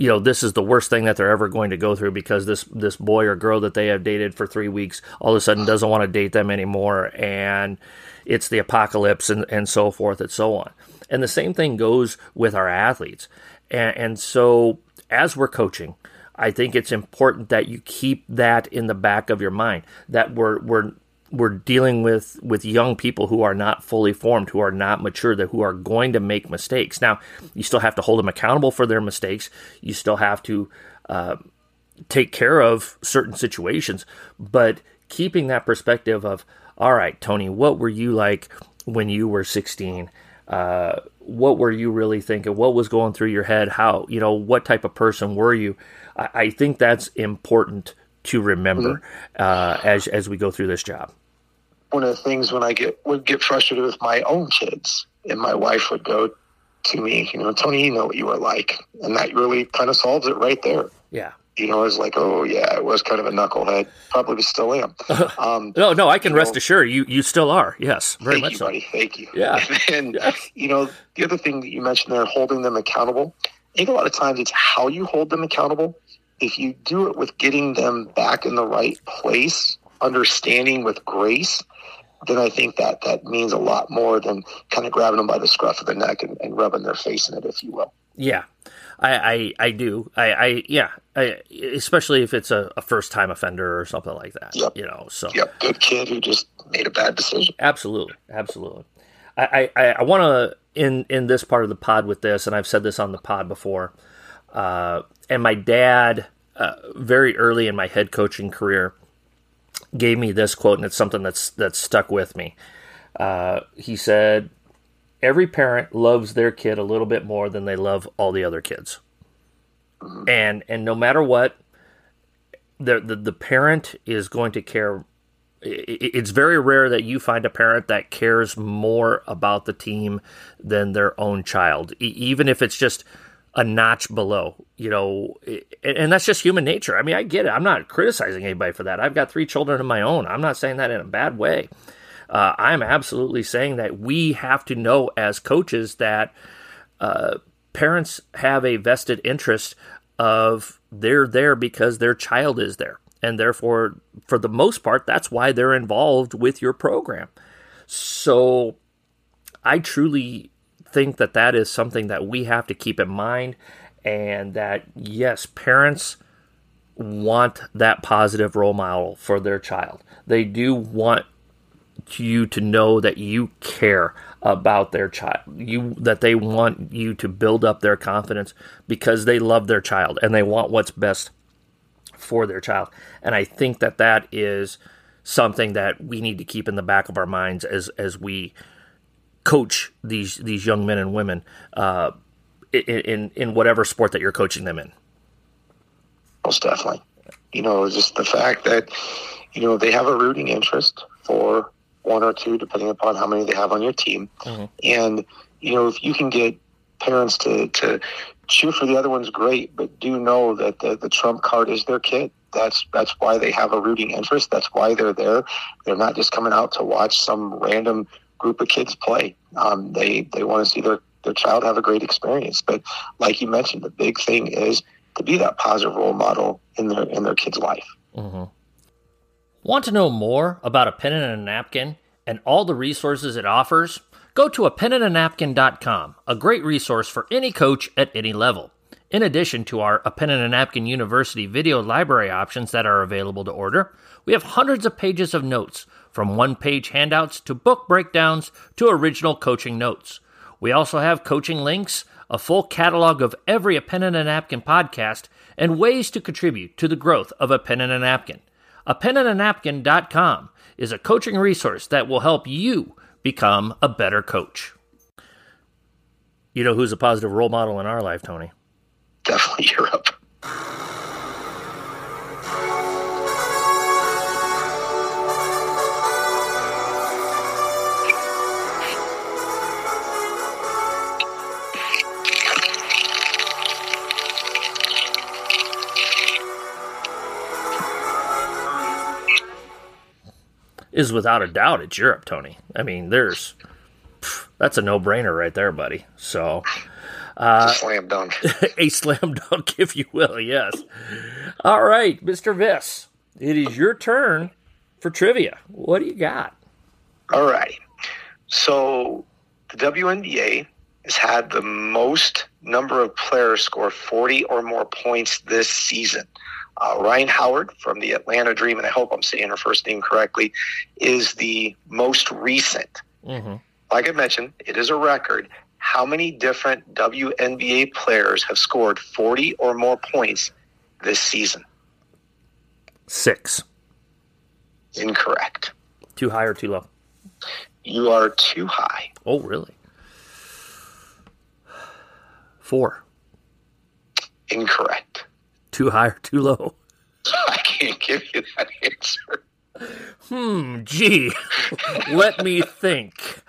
you know this is the worst thing that they're ever going to go through because this this boy or girl that they have dated for three weeks all of a sudden doesn't want to date them anymore, and it's the apocalypse and and so forth and so on. And the same thing goes with our athletes, and, and so as we're coaching I think it's important that you keep that in the back of your mind that we're we're we're dealing with with young people who are not fully formed, who are not mature, that who are going to make mistakes. Now, you still have to hold them accountable for their mistakes. You still have to uh, take care of certain situations, but keeping that perspective of, all right, Tony, what were you like when you were 16? Uh, what were you really thinking? What was going through your head? How, you know, what type of person were you? I, I think that's important to remember mm-hmm. uh, as as we go through this job. One of the things when I get would get frustrated with my own kids, and my wife would go to me, you know, Tony, you know what you were like, and that really kind of solves it right there. Yeah. You know, it's like, oh yeah, I was kind of a knucklehead. Probably still am. <laughs> Um, no, no, I can rest know, assured you you still are. Yes, very much you, so. buddy. Thank you. Yeah. <laughs> And, you know, the other thing that you mentioned there, holding them accountable. I think a lot of times it's how you hold them accountable if you do it with getting them back in the right place, understanding with grace, then I think that that means a lot more than kind of grabbing them by the scruff of the neck and, and rubbing their face in it, if you will. Yeah, I I, I do. I, I yeah, I, especially if it's a, a first time offender or something like that. Yep. You know, so yep, good kid who just made a bad decision. Absolutely, absolutely. I I, I want to in in this part of the pod with this, and I've said this on the pod before. Uh, and my dad, uh, very early in my head coaching career, gave me this quote, and it's something that's that's stuck with me. Uh, he said, "Every parent loves their kid a little bit more than they love all the other kids, and and no matter what, the the, the parent is going to care." It's very rare that you find a parent that cares more about the team than their own child, even if it's just a notch below, you know, and that's just human nature. I mean, I get it. I'm not criticizing anybody for that. I've got three children of my own. I'm not saying that in a bad way. Uh, I'm absolutely saying that we have to know as coaches that uh, parents have a vested interest of they're there because their child is there. And therefore, for the most part, that's why they're involved with your program. So I truly think that that is something that we have to keep in mind, and that yes, parents want that positive role model for their child. They do want you to know that you care about their child. You that they want you to build up their confidence because they love their child and they want what's best for their child. And I think that that is something that we need to keep in the back of our minds as as we coach these these young men and women uh, in in whatever sport that you're coaching them in. Most definitely, you know, just the fact that you know they have a rooting interest for one or two, depending upon how many they have on your team, mm-hmm. and you know if you can get parents to to cheer for the other one's great, but do know that the, the trump card is their kid. That's that's why they have a rooting interest. That's why they're there. They're not just coming out to watch some random group of kids play. Um, they they want to see their their child have a great experience. But like you mentioned, the big thing is to be that positive role model in their in their kid's life. Mm-hmm. Want to know more about a pen and a napkin and all the resources it offers? Go to a pen and a napkin.com, a great resource for any coach at any level. In addition to our A Pen and a Napkin University video library options that are available to order, we have hundreds of pages of notes from one page handouts to book breakdowns to original coaching notes. We also have coaching links, a full catalog of every A Pen and a Napkin podcast, and ways to contribute to the growth of A Pen and a Napkin. A pen and a napkin.com is a coaching resource that will help you become a better coach. You know who's a positive role model in our life, Tony? definitely Europe. Is without a doubt it's Europe, Tony. I mean, there's that's a no brainer right there, buddy. So uh, slam dunk. <laughs> a slam dunk, <laughs> if you will, yes. All right, Mr. Viss, it is your turn for trivia. What do you got? All right. So the WNBA has had the most number of players score 40 or more points this season. Uh, Rhyne Howard from the Atlanta Dream, and I hope I'm saying her first name correctly, is the most recent. Mm-hmm. Like I mentioned, it is a record. How many different WNBA players have scored 40 or more points this season? Six. Incorrect. Too high or too low? You are too high. Oh, really? Four. Incorrect. Too high or too low? <laughs> I can't give you that answer. Hmm, gee. Let me think.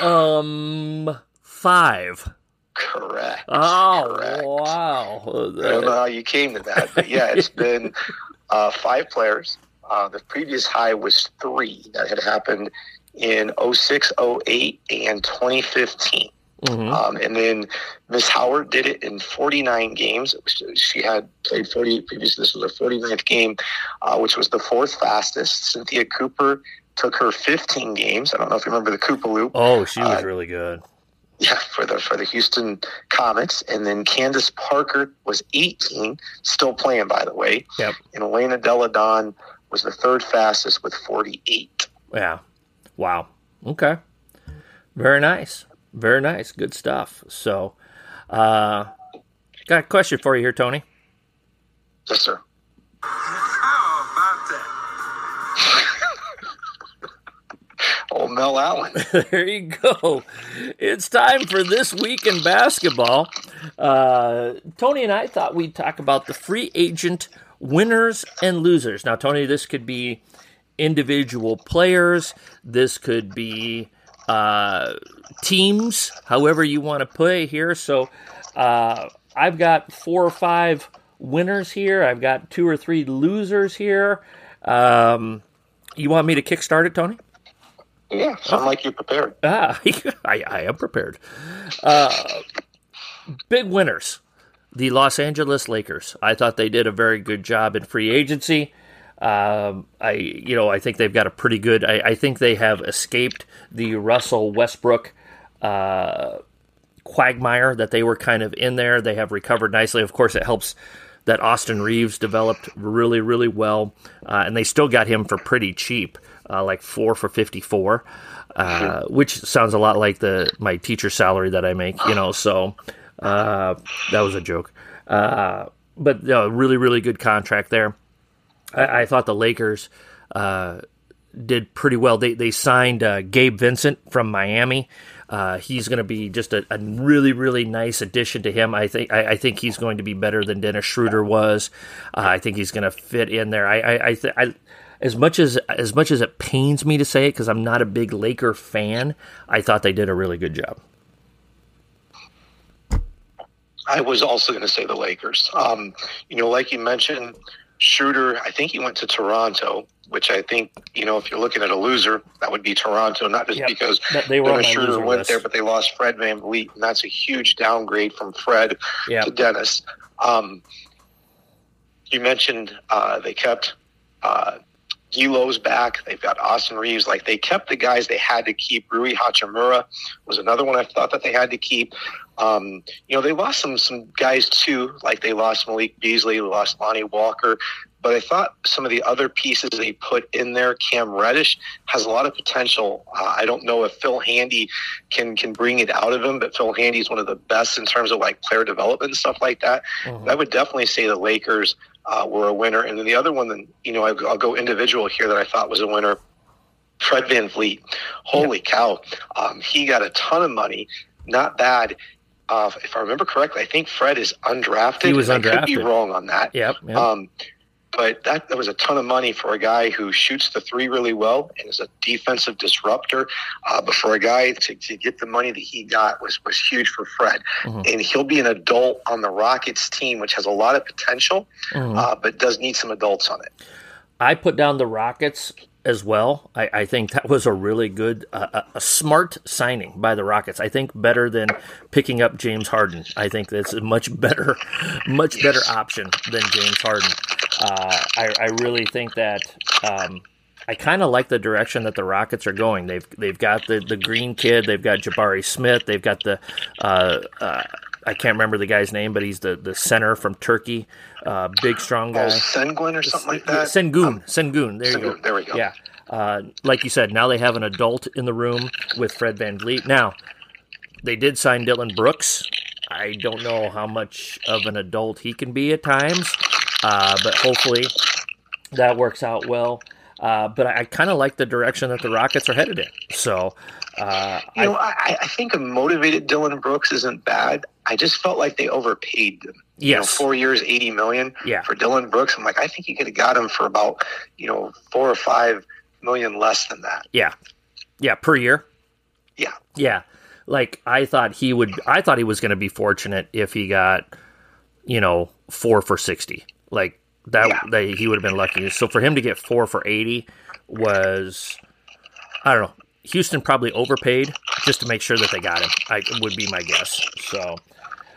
Um, five. Correct. Oh, Correct. wow. I don't know how you came to that, but yeah, it's <laughs> been uh, five players. Uh, the previous high was three that had happened in 06, 08, and 2015. Mm-hmm. Um, and then Miss Howard did it in 49 games. She had played 40 previously. This was her 49th game, uh, which was the fourth fastest. Cynthia Cooper took her 15 games. I don't know if you remember the Cooper Loop. Oh, she was uh, really good. Yeah, for the for the Houston Comets, and then Candace Parker was 18, still playing by the way. Yep. And Elena Delle Donne was the third fastest with 48. Yeah. Wow. Okay. Very nice. Very nice. Good stuff. So, uh, got a question for you here, Tony. Yes, sir. Mel Allen. <laughs> there you go. It's time for this week in basketball. Uh, Tony and I thought we'd talk about the free agent winners and losers. Now, Tony, this could be individual players. This could be uh, teams, however you want to play here. So uh, I've got four or five winners here. I've got two or three losers here. Um, you want me to kickstart it, Tony? Yeah, sound like you're prepared. Ah, <laughs> I, I am prepared. Uh, big winners, the Los Angeles Lakers. I thought they did a very good job in free agency. Um, I you know I think they've got a pretty good. I, I think they have escaped the Russell Westbrook uh, quagmire that they were kind of in there. They have recovered nicely. Of course, it helps that Austin Reaves developed really really well, uh, and they still got him for pretty cheap, uh, like four for fifty four. Uh, which sounds a lot like the my teacher salary that I make, you know. So uh, that was a joke, uh, but a really, really good contract there. I, I thought the Lakers uh, did pretty well. They they signed uh, Gabe Vincent from Miami. Uh, he's going to be just a, a, really really nice addition to him. I think I, I, think he's going to be better than Dennis Schroeder was. Uh, I think he's going to fit in there. I I, I, th- I, as much as as much as it pains me to say it because I'm not a big Laker fan, I thought they did a really good job. I was also going to say the Lakers. Um, you know, like you mentioned, Schroeder, I think he went to Toronto, which I think, you know, if you're looking at a loser, that would be Toronto, not just yep. because they were Schroeder went list. there, but they lost Fred VanVleet, and that's a huge downgrade from Fred yep. to Dennis. Um, you mentioned uh, they kept uh, D'Lo's back. They've got Austin Reaves. Like they kept the guys they had to keep. Rui Hachimura was another one I thought that they had to keep. Um, you know, they lost some some guys too, like they lost Malik Beasley, they lost Lonnie Walker. But I thought some of the other pieces they put in there, Cam Reddish has a lot of potential. Uh, I don't know if Phil Handy can can bring it out of him, but Phil Handy is one of the best in terms of like player development and stuff like that. Mm-hmm. I would definitely say the Lakers uh, were a winner. And then the other one, then you know, I'll, I'll go individual here that I thought was a winner. Fred VanVleet. Holy yeah. cow. Um, he got a ton of money. Not bad. Uh, if I remember correctly, I think Fred is undrafted. He was undrafted. I could be wrong on that. Yep. yep. Um, but that, that was a ton of money for a guy who shoots the three really well and is a defensive disruptor. Uh, but for a guy to, to get the money that he got was, was huge for Fred. Mm-hmm. And he'll be an adult on the Rockets team, which has a lot of potential, mm-hmm. uh, but does need some adults on it. I put down the Rockets as well. I, I think that was a really good, uh, a, a smart signing by the Rockets. I think better than picking up James Harden. I think that's a much better, <laughs> much better option than James Harden. Uh, I, I really think that. Um, I kind of like the direction that the Rockets are going. They've they've got the, the green kid. They've got Jabari Smith. They've got the uh, uh, I can't remember the guy's name, but he's the, the center from Turkey, uh, big strong guy. Oh, Sengun or something like that. Sengun, um, Sengun. There Sengun, you go. There we go. Yeah, uh, like you said, now they have an adult in the room with Fred Van VanVleet. Now they did sign Dillon Brooks. I don't know how much of an adult he can be at times, uh, but hopefully that works out well. Uh, but I, I kind of like the direction that the Rockets are headed in. So, uh, you know, I, I, think a motivated Dillon Brooks isn't bad. I just felt like they overpaid them. Yes. You know, four years, eighty million yeah. for Dillon Brooks. I'm like, I think you could have got him for about you know four or five million less than that. Yeah, yeah, per year. Yeah, yeah. Like I thought he would. I thought he was going to be fortunate if he got, you know, four for sixty. Like that yeah. they, he would have been lucky. So for him to get four for eighty was, I don't know. Houston probably overpaid just to make sure that they got him. I would be my guess. So.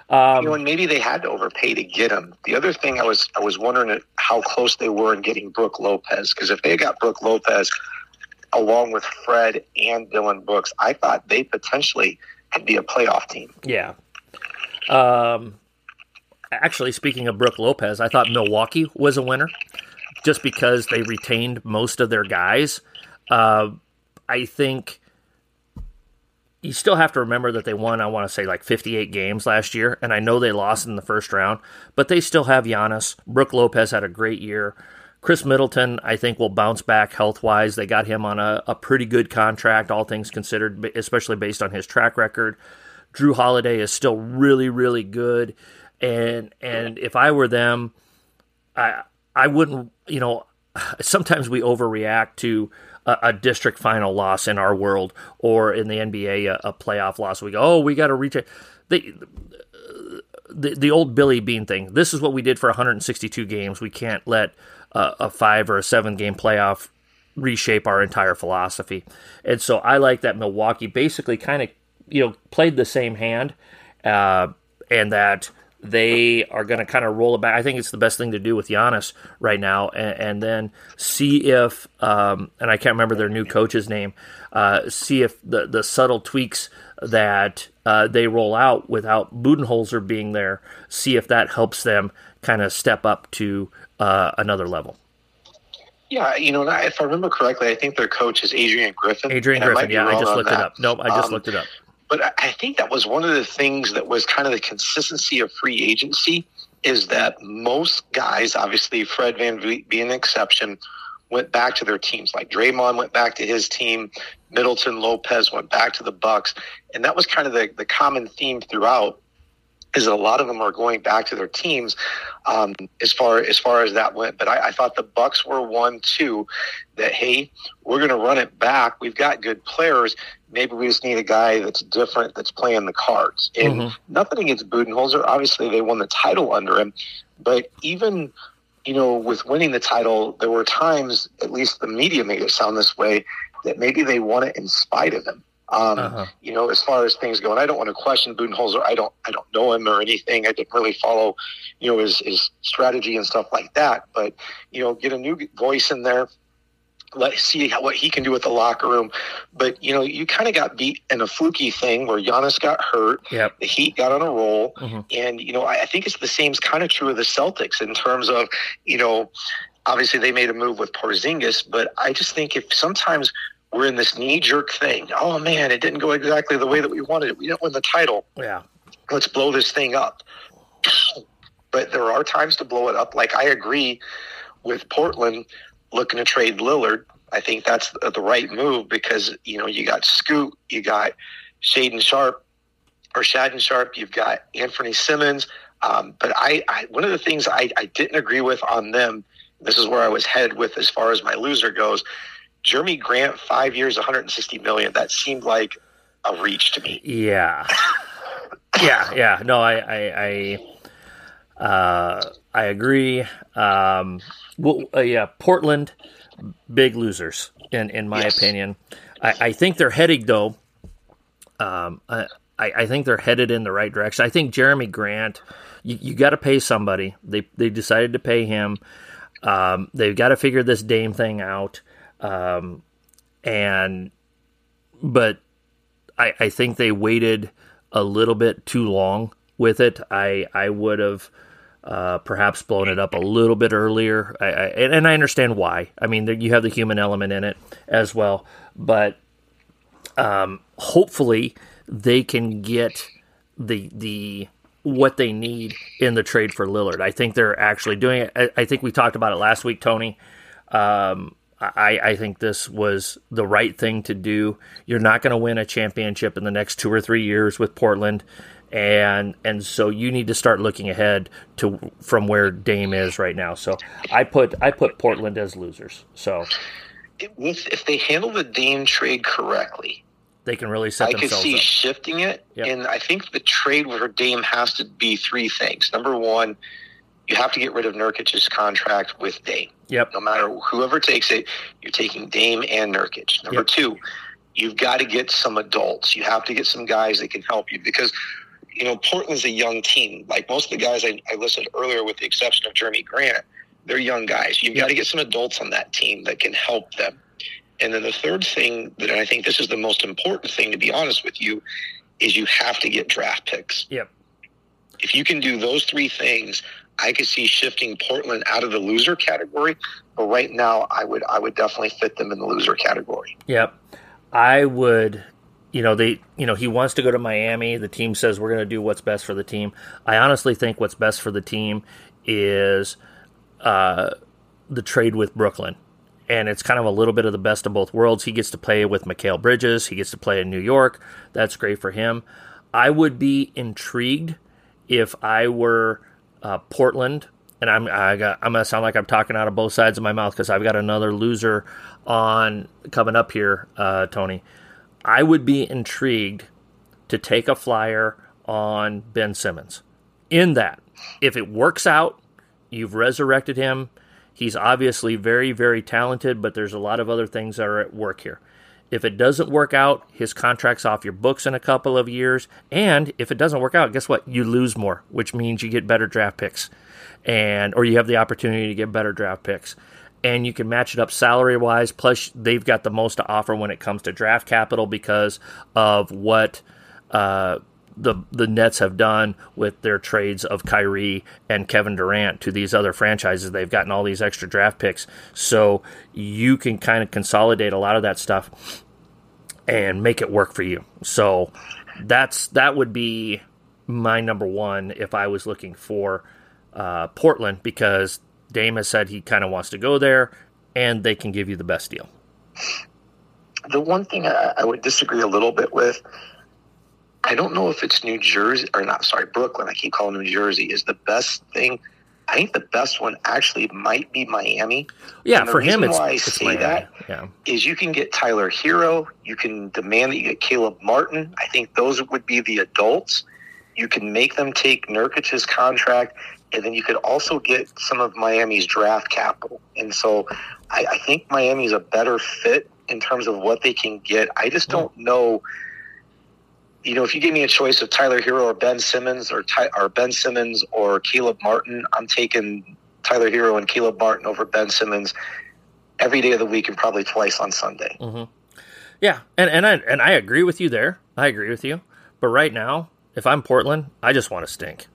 Um, you know, and maybe they had to overpay to get him. The other thing I was I was wondering how close they were in getting Brook Lopez because if they got Brook Lopez along with Fred and Dillon Brooks, I thought they potentially could be a playoff team. Yeah. Um, actually, speaking of Brook Lopez, I thought Milwaukee was a winner just because they retained most of their guys. Uh, I think you still have to remember that they won, I want to say, like 58 games last year, and I know they lost in the first round, but they still have Giannis. Brook Lopez had a great year. Khris Middleton, I think, will bounce back health wise. They got him on a, a pretty good contract, all things considered, especially based on his track record. Jrue Holiday is still really, really good and and if I were them, I I wouldn't. You know, <sighs> sometimes we overreact to a, a district final loss in our world, or in the NBA a, a playoff loss. We go, oh, we got to reach it. The, the old Billy Beane thing. This is what we did for 162 games. We can't let a, a five or a seven game playoff reshape our entire philosophy. And so I like that Milwaukee basically kind of you know played the same hand, uh, and that they are going to kind of roll it back. I think it's the best thing to do with Giannis right now, and, and then see if, um, and I can't remember their new coach's name, uh, see if the, the subtle tweaks that uh, they roll out without Budenholzer being there, see if that helps them kind of step up to uh, another level. Yeah, you know, if I remember correctly, I think their coach is Adrian Griffin. Adrian Griffin, yeah, I just looked that. it up. Nope, I just um, looked it up. But I think that was one of the things that was kind of the consistency of free agency is that most guys, obviously Fred VanVleet being an exception, went back to their teams. Like Draymond went back to his team, Middleton Lopez went back to the Bucks, and that was kind of the, the common theme throughout is that a lot of them are going back to their teams um, as far as far as that went. But I, I thought the Bucks were one too that hey, we're going to run it back. We've got good players. Maybe we just need a guy that's different that's playing the cards. And mm-hmm. nothing against Budenholzer. Obviously, they won the title under him, but even you know with winning the title, there were times, at least the media made it sound this way, that maybe they won it in spite of him. Um, uh-huh. You know, as far as things go, and I don't want to question Budenholzer. I don't, I don't know him or anything. I didn't really follow, you know, his, his strategy and stuff like that. But you know, get a new voice in there. Let's see how, what he can do with the locker room. But you know, you kind of got beat in a fluky thing where Giannis got hurt. Yep. The Heat got on a roll, mm-hmm. and you know, I, I think it's the same kind of true of the Celtics in terms of, you know, obviously they made a move with Porzingis, but I just think if sometimes we're in this knee jerk thing. Oh man, it didn't go exactly the way that we wanted it. We didn't win the title. Yeah. Let's blow this thing up. <coughs> but there are times to blow it up. Like I agree with Portland looking to trade Lillard. I think that's the right move because you know you got Scoot, you got Shaedon Sharpe or Shaedon Sharpe, you've got Anfernee Simons. Um, but I, I, one of the things I, I didn't agree with on them. This is where I was headed with as far as my loser goes Jerami Grant, five years, 160 million. That seemed like a reach to me. Yeah, <laughs> yeah, yeah. No, I, I, I, uh, I agree. Um, well, uh, yeah, Portland, big losers. in in my Yes. opinion. I, I think they're heading though. Um, I, I think they're headed in the right direction. I think Jerami Grant, you, you got to pay somebody. They they decided to pay him. Um, they've got to figure this Dame thing out. Um, and but I, I think they waited a little bit too long with it. I I would have uh, perhaps blown it up a little bit earlier. I, I, and I understand why. I mean, there, you have the human element in it as well, but um, hopefully they can get the the what they need in the trade for Lillard. I think they're actually doing it. I, I think we talked about it last week, Tony. Um, I, I think this was the right thing to do. You're not going to win a championship in the next two or three years with Portland, and and so you need to start looking ahead to from where Dame is right now. So I put I put Portland as losers. So with- if they handle the Dame trade correctly, they can really set I could themselves see up. shifting it. Yep. And I think the trade for Dame has to be three things. Number one, you have to get rid of Nurkic's contract with Dame. Yep. No matter whoever takes it, you're taking Dame and Nurkic. Number Yep. two, you've got to get some adults. You have to get some guys that can help you because, you know, Portland's a young team. Like most of the guys I, I listed earlier, with the exception of Jerami Grant, they're young guys. You've got to get some adults on that team that can help them. And then the third thing that I think this is the most important thing, to be honest with you, is you have to get draft picks. Yep. If you can do those three things, I could see shifting Portland out of the loser category. But right now, I would I would definitely fit them in the loser category. Yep. I would you know, they you know, he wants to go to Miami. The team says we're gonna do what's best for the team. I honestly think what's best for the team is uh the trade with Brooklyn. And it's kind of a little bit of the best of both worlds. He gets to play with Mikal Bridges. He gets to play in New York. That's great for him. I would be intrigued if I were uh, Portland, and I'm I got, I'm gonna sound like I'm talking out of both sides of my mouth because I've got another loser on coming up here, uh, Tony. I would be intrigued to take a flyer on Ben Simmons. In that, if it works out, you've resurrected him. He's obviously very, very talented, but there's a lot of other things that are at work here. If it doesn't work out, his contract's off your books in a couple of years. And if it doesn't work out, guess what? You lose more, which means you get better draft picks. And or you have the opportunity to get better draft picks. And you can match it up salary wise. Plus, they've got the most to offer when it comes to draft capital because of what uh, the the Nets have done with their trades of Kyrie and Kevin Durant to these other franchises. They've gotten all these extra draft picks, so you can kind of consolidate a lot of that stuff and make it work for you. So that's that would be my number one if I was looking for uh, Portland because Dame has said he kind of wants to go there, and they can give you the best deal. The one thing I, I would disagree a little bit with, I don't know if it's New Jersey or not. Sorry, Brooklyn. I keep calling New Jersey is the best thing. I think the best one actually might be Miami. Yeah, for him, it's, why I it's say Miami. that Yeah, is you can get Tyler Herro. You can demand that you get Caleb Martin. I think those would be the adults. You can make them take Nurkic's contract, and then you could also get some of Miami's draft capital. And so I, I think Miami's a better fit in terms of what they can get. I just don't know. You know, if you give me a choice of Tyler Herro or Ben Simmons or Ty, or Ben Simmons or Caleb Martin, I'm taking Tyler Herro and Caleb Martin over Ben Simmons every day of the week and probably twice on Sunday. Mm-hmm. yeah, and and I and I agree with you there. I agree with you. But right now, if I'm Portland, I just want to stink.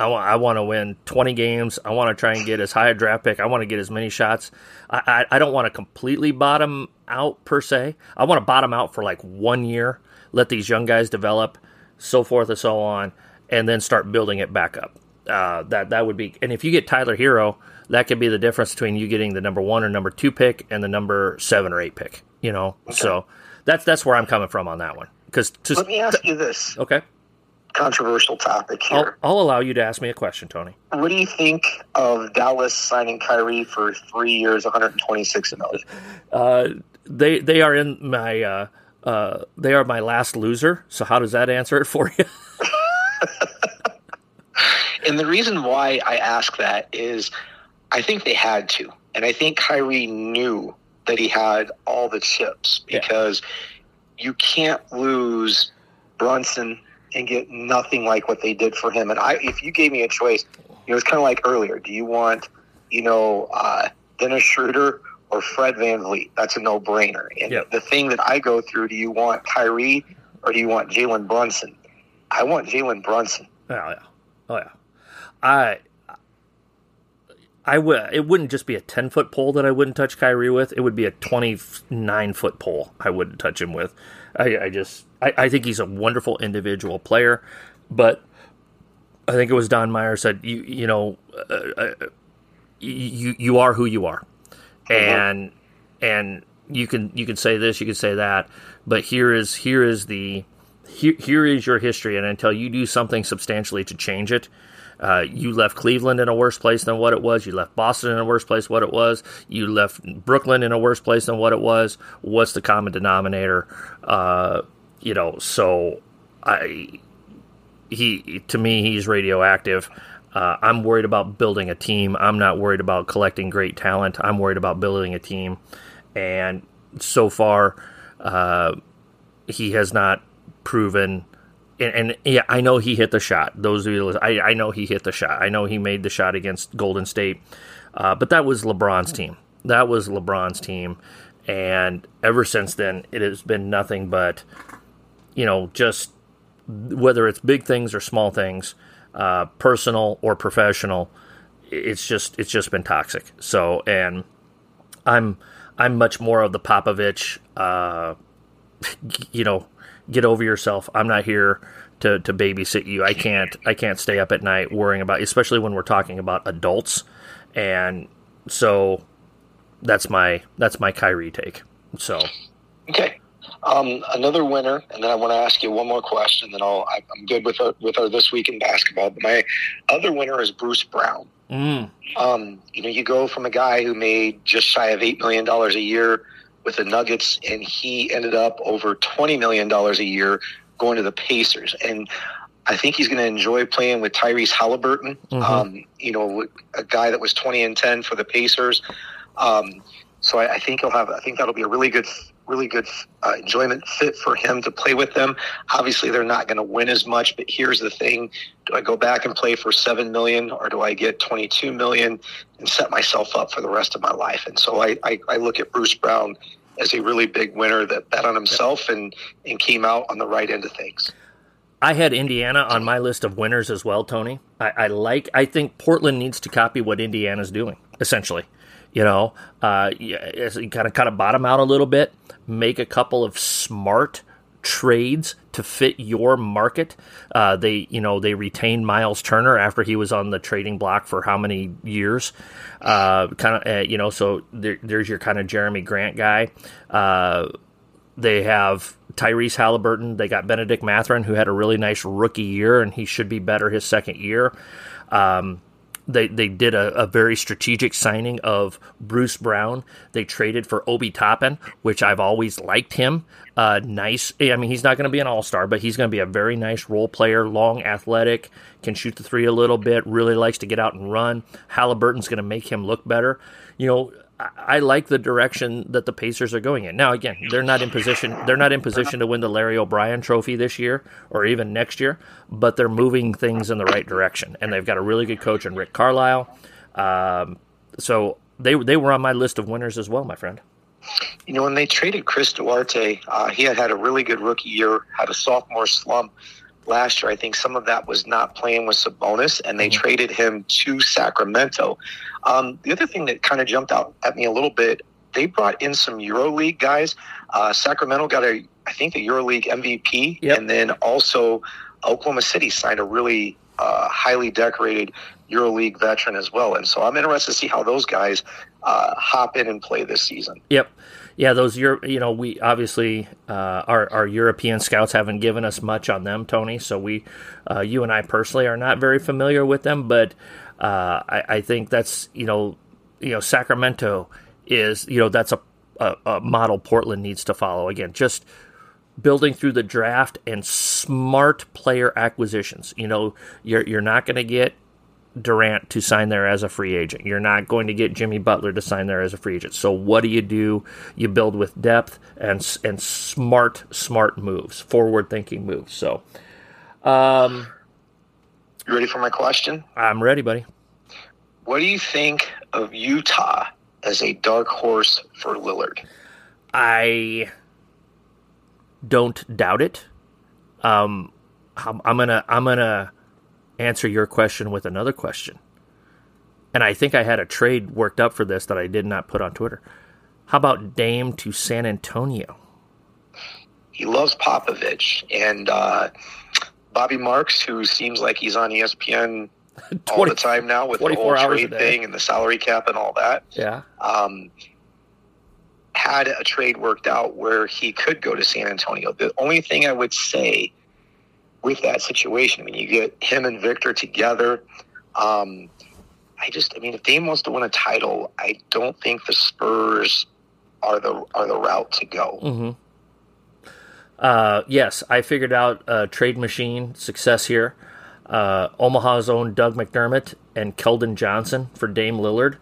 I want I want to win 20 games. I want to try and get as high a draft pick. I want to get as many shots. I, I, I don't want to completely bottom out per se. I want to bottom out for like one year, let these young guys develop, so forth and so on, and then start building it back up. Uh, that that would be. And if you get Tyler Herro, that could be the difference between you getting the number one or number two pick and the number seven or eight pick. You know, so that's that's where I'm coming from on that one. Because Let me ask you this okay, controversial topic I'll, here. I'll allow you to ask me a question, Tony. What do you think of Dallas signing Kyrie for three years, 126 million? <laughs> Uh, they they are in my uh, uh, they are my last loser. So how does that answer it for you? <laughs> And the reason why I ask that is I think they had to. And I think Kyrie knew that he had all the chips Yeah. because you can't lose Brunson and get nothing like what they did for him. And I, if you gave me a choice, it was kind of like earlier. Do you want, you know, uh, Dennis Schroeder or Fred VanVleet? That's a no-brainer. And Yep. the thing that I go through: Do you want Kyrie or do you want Jalen Brunson? I want Jalen Brunson. Oh yeah, oh yeah. I I would. It wouldn't just be a ten foot pole that I wouldn't touch Kyrie with. It would be a twenty nine foot pole I wouldn't touch him with. I, I just I, I think he's a wonderful individual player, but I think it was Don Meyer said you you know uh, uh, you you are who you are, and and you can you can say this you can say that, but here is here is the here, here is your history, and until you do something substantially to change it, uh, you left Cleveland in a worse place than what it was. You left Boston in a worse place what it was. You left Brooklyn in a worse place than what it was. What's the common denominator? Uh, you know, so I he to me he's radioactive. Uh, I'm worried about building a team. I'm not worried about collecting great talent. I'm worried about building a team, and so far, uh, he has not proven. And, and yeah, I know he hit the shot. Those of you, I, I know he hit the shot. I know he made the shot against Golden State, uh, but that was LeBron's team. That was LeBron's team, and ever since then, it has been nothing but, you know, just whether it's big things or small things, uh, personal or professional, it's just it's just been toxic. So, and I'm I'm much more of the Popovich, uh, <laughs> you know, get over yourself. I'm not here to, to babysit you. I can't I can't stay up at night worrying about, especially when we're talking about adults. And so that's my that's my Kyrie take. So Okay. Um, another winner, and then I want to ask you one more question. Then I'll. I- I'm good with our, with our this week in basketball. But my other winner is Bruce Brown. mm, Um, you know, you go from a guy who made just shy of eight million dollars a year with the Nuggets, and he ended up over twenty million dollars a year going to the Pacers. And I think he's going to enjoy playing with Tyrese Halliburton. Mhm. Um, you know, a guy that was twenty and ten for the Pacers. Um, so I, I think he'll have. I think that'll be a really good, really good uh, enjoyment fit for him to play with them. Obviously, they're not going to win as much, but here's the thing: Do I go back and play for seven million, or do I get twenty-two million and set myself up for the rest of my life? And so I, I, I look at Bruce Brown as a really big winner that bet on himself and and came out on the right end of things. I had Indiana on my list of winners as well, Tony. I, I like. I think Portland needs to copy what Indiana's doing. Essentially, you know, uh, yeah, kind of kind of bottom out a little bit, make a couple of smart trades to fit your market. Uh, they, you know, they retained Myles Turner after he was on the trading block for how many years? Uh, kind of, uh, you know, so there, there's your kind of Jerami Grant guy. Uh, they have Tyrese Halliburton. They got Bennedict Mathurin, who had a really nice rookie year, and he should be better his second year. Um, they they did a, a very strategic signing of Bruce Brown. They traded for Obi Toppin, which I've always liked him. Uh, nice. I mean, he's not going to be an all star, but he's going to be a very nice role player. Long, athletic, can shoot the three a little bit. Really likes to get out and run. Halliburton's going to make him look better. You know, I, like the direction that the Pacers are going in. Now, again, they're not in position. They're not in position to win the Larry O'Brien Trophy this year or even next year, but they're moving things in the right direction, and they've got a really good coach in Rick Carlisle. Um, so they they were on my list of winners as well, my friend. You know, when they traded Chris Duarte, uh, he had had a really good rookie year, had a sophomore slump last year. I think some of that was not playing with Sabonis, and they Mhm. traded him to Sacramento. Um, the other thing that kind of jumped out at me a little bit, they brought in some EuroLeague guys. Uh, Sacramento got a, I think, the EuroLeague MVP, Yep. and then also Oklahoma City signed a really uh, highly decorated EuroLeague veteran as well. And so I'm interested to see how those guys uh, hop in and play this season. Yep. Yeah, those you know, we obviously uh, our our European scouts haven't given us much on them, Tony. So we, uh, you and I personally, are not very familiar with them. But uh, I, I think that's you know, you know, Sacramento is you know that's a, a, a model Portland needs to follow. Again, just building through the draft and smart player acquisitions. You know, you're you're not going to get Durant to sign there as a free agent. You're not going to get Jimmy Butler to sign there as a free agent. So what do you do? You build with depth and and smart smart moves, forward thinking moves. So, um, You ready for my question? I'm ready, buddy. What do you think of Utah as a dark horse for Lillard? I don't doubt it. Um, I'm, I'm gonna I'm gonna answer your question with another question, and I think I had a trade worked up for this that I did not put on Twitter. How about Dame to San Antonio? He loves Popovich and uh, Bobby Marks, who seems like he's on ESPN <laughs> all the time now with the whole trade thing and the salary cap and all that. Yeah. um, had a trade worked out where he could go to San Antonio. The only thing I would say with that situation, I mean, you get him and Victor together. Um, I just, I mean, if Dame wants to win a title, I don't think the Spurs are the are the route to go. Mm-hmm. Uh, yes, I figured out a trade machine success here. Uh, Omaha's own Doug McDermott and Keldon Johnson for Dame Lillard.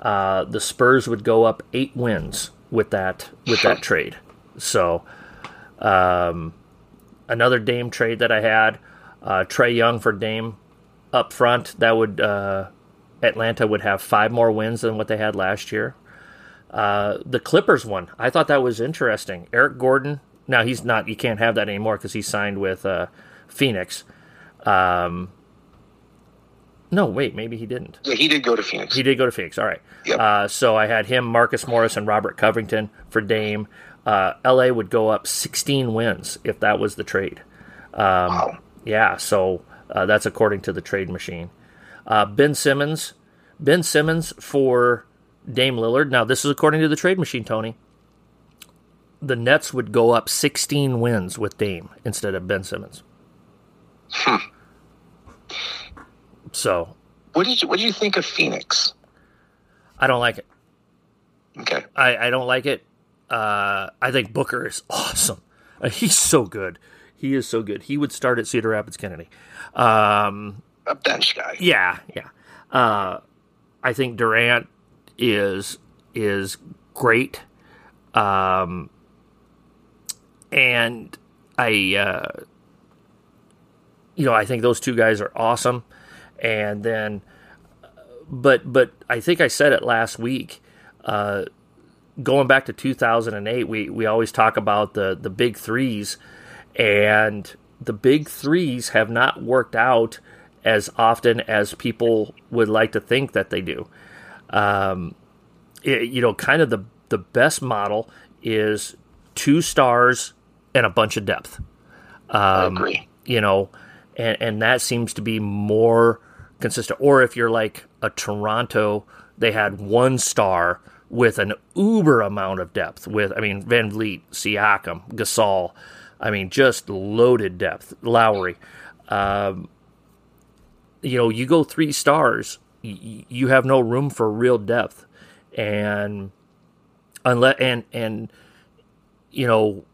Uh, the Spurs would go up eight wins with that with that trade. So, um, another Dame trade that I had, uh, Trae Young for Dame up front. That would uh, Atlanta would have five more wins than what they had last year. Uh, the Clippers one, I thought that was interesting. Eric Gordon. Now he's not. You can't have that anymore because he signed with uh, Phoenix. Um, no, wait, maybe he didn't. Yeah, he did go to Phoenix. He did go to Phoenix. All right. Yep. Uh, so I had him, Marcus Morris, and Robert Covington for Dame. Uh, LA would go up 16 wins if that was the trade. wow. Yeah, so uh, that's according to the trade machine. Uh, ben Simmons, Ben Simmons for Dame Lillard. Now this is according to the trade machine, Tony. The Nets would go up 16 wins with Dame instead of Ben Simmons. Hmm. So What did you What did you think of Phoenix? I don't like it. Okay. I, I don't like it. Uh, I think Booker is awesome. Uh, he's so good. He is so good. He would start at Cedar Rapids Kennedy. Um, A bench guy. Yeah, yeah. Uh, I think Durant is is great, um, and I, uh, you know, I think those two guys are awesome. And then, but but I think I said it last week. Uh, going back to 2008, we we always talk about the the big threes, and the big threes have not worked out as often as people would like to think that they do. Um, it- you know, kind of the the best model is two stars and a bunch of depth. Um, agree. You know, and and that seems to be more consistent. Or if you're like a Toronto, they had one star with an uber amount of depth. With I mean VanVleet, Siakam, Gasol. I mean, just loaded depth. Lowry. Um, you know, you go three stars, y- you have no room for real depth, and unless and and you know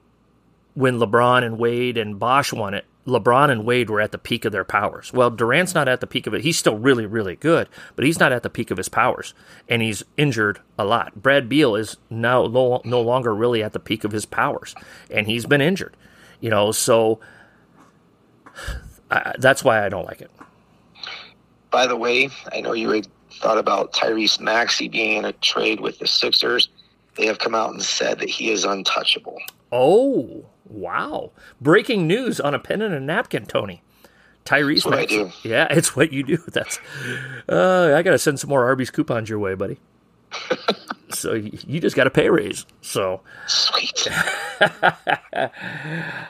when LeBron and Wade and Bosh won it, LeBron and Wade were at the peak of their powers. Well, Durant's not at the peak of it. He's still really, really good, but he's not at the peak of his powers, and he's injured a lot. Brad Beal is now no, no longer really at the peak of his powers, and he's been injured. You know, so I, that's why I don't like it. By the way, I know you had thought about Tyrese Maxey being in a trade with the Sixers. They have come out and said that he is untouchable. Oh, wow. Breaking news on a pen and a napkin, Tony. Tyrese That's what I Maxey- do. <laughs> Yeah, it's what you do. <laughs> That's uh, I got to send some more Arby's coupons your way, buddy. <laughs> so you just got a pay raise. So, Sweet. uh,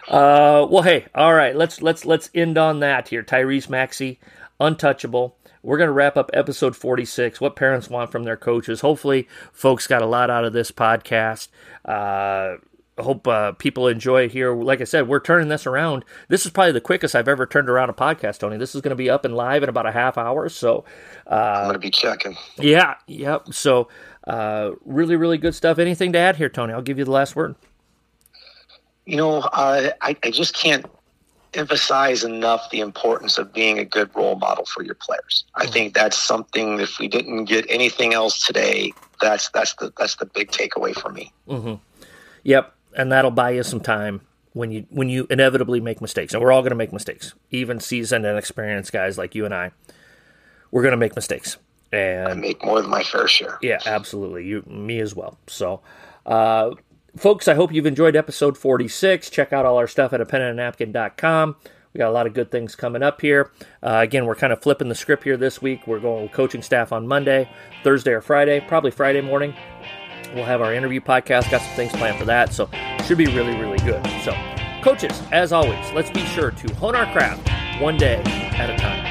well, hey, all right, let's let's let's end on that here. Tyrese Maxey, untouchable. We're going to wrap up episode 46, what parents want from their coaches. Hopefully, folks got a lot out of this podcast. Uh, hope uh, people enjoy here. Like I said, we're turning this around. This is probably the quickest I've ever turned around a podcast, Tony. This is going to be up and live in about a half hour. So, I'm going to be checking. yeah, yep. So, uh, really, really good stuff. Anything to add here, Tony? I'll give you the last word. You know, I, I, just can't emphasize enough the importance of being a good role model for your players. I Mm-hmm. think that's something. If we didn't get anything else today, that's that's the that's the big takeaway for me. Yep, and that'll buy you some time when you when you inevitably make mistakes, and we're all going to make mistakes. Even seasoned and experienced guys like you and I, we're going to make mistakes. I And make more than my fair share. yeah, absolutely, you me as well. So, uh, folks, I hope you've enjoyed episode forty six. Check out all our stuff at a pen and a napkin.com. We got a lot of good things coming up here. Uh, again, we're kind of flipping the script here this week. We're going with coaching staff on Monday, Thursday, or Friday, probably Friday morning. We'll have our interview podcast. Got some things planned for that. So, should be really, really good. So, coaches, as always, let's be sure to hone our craft one day at a time.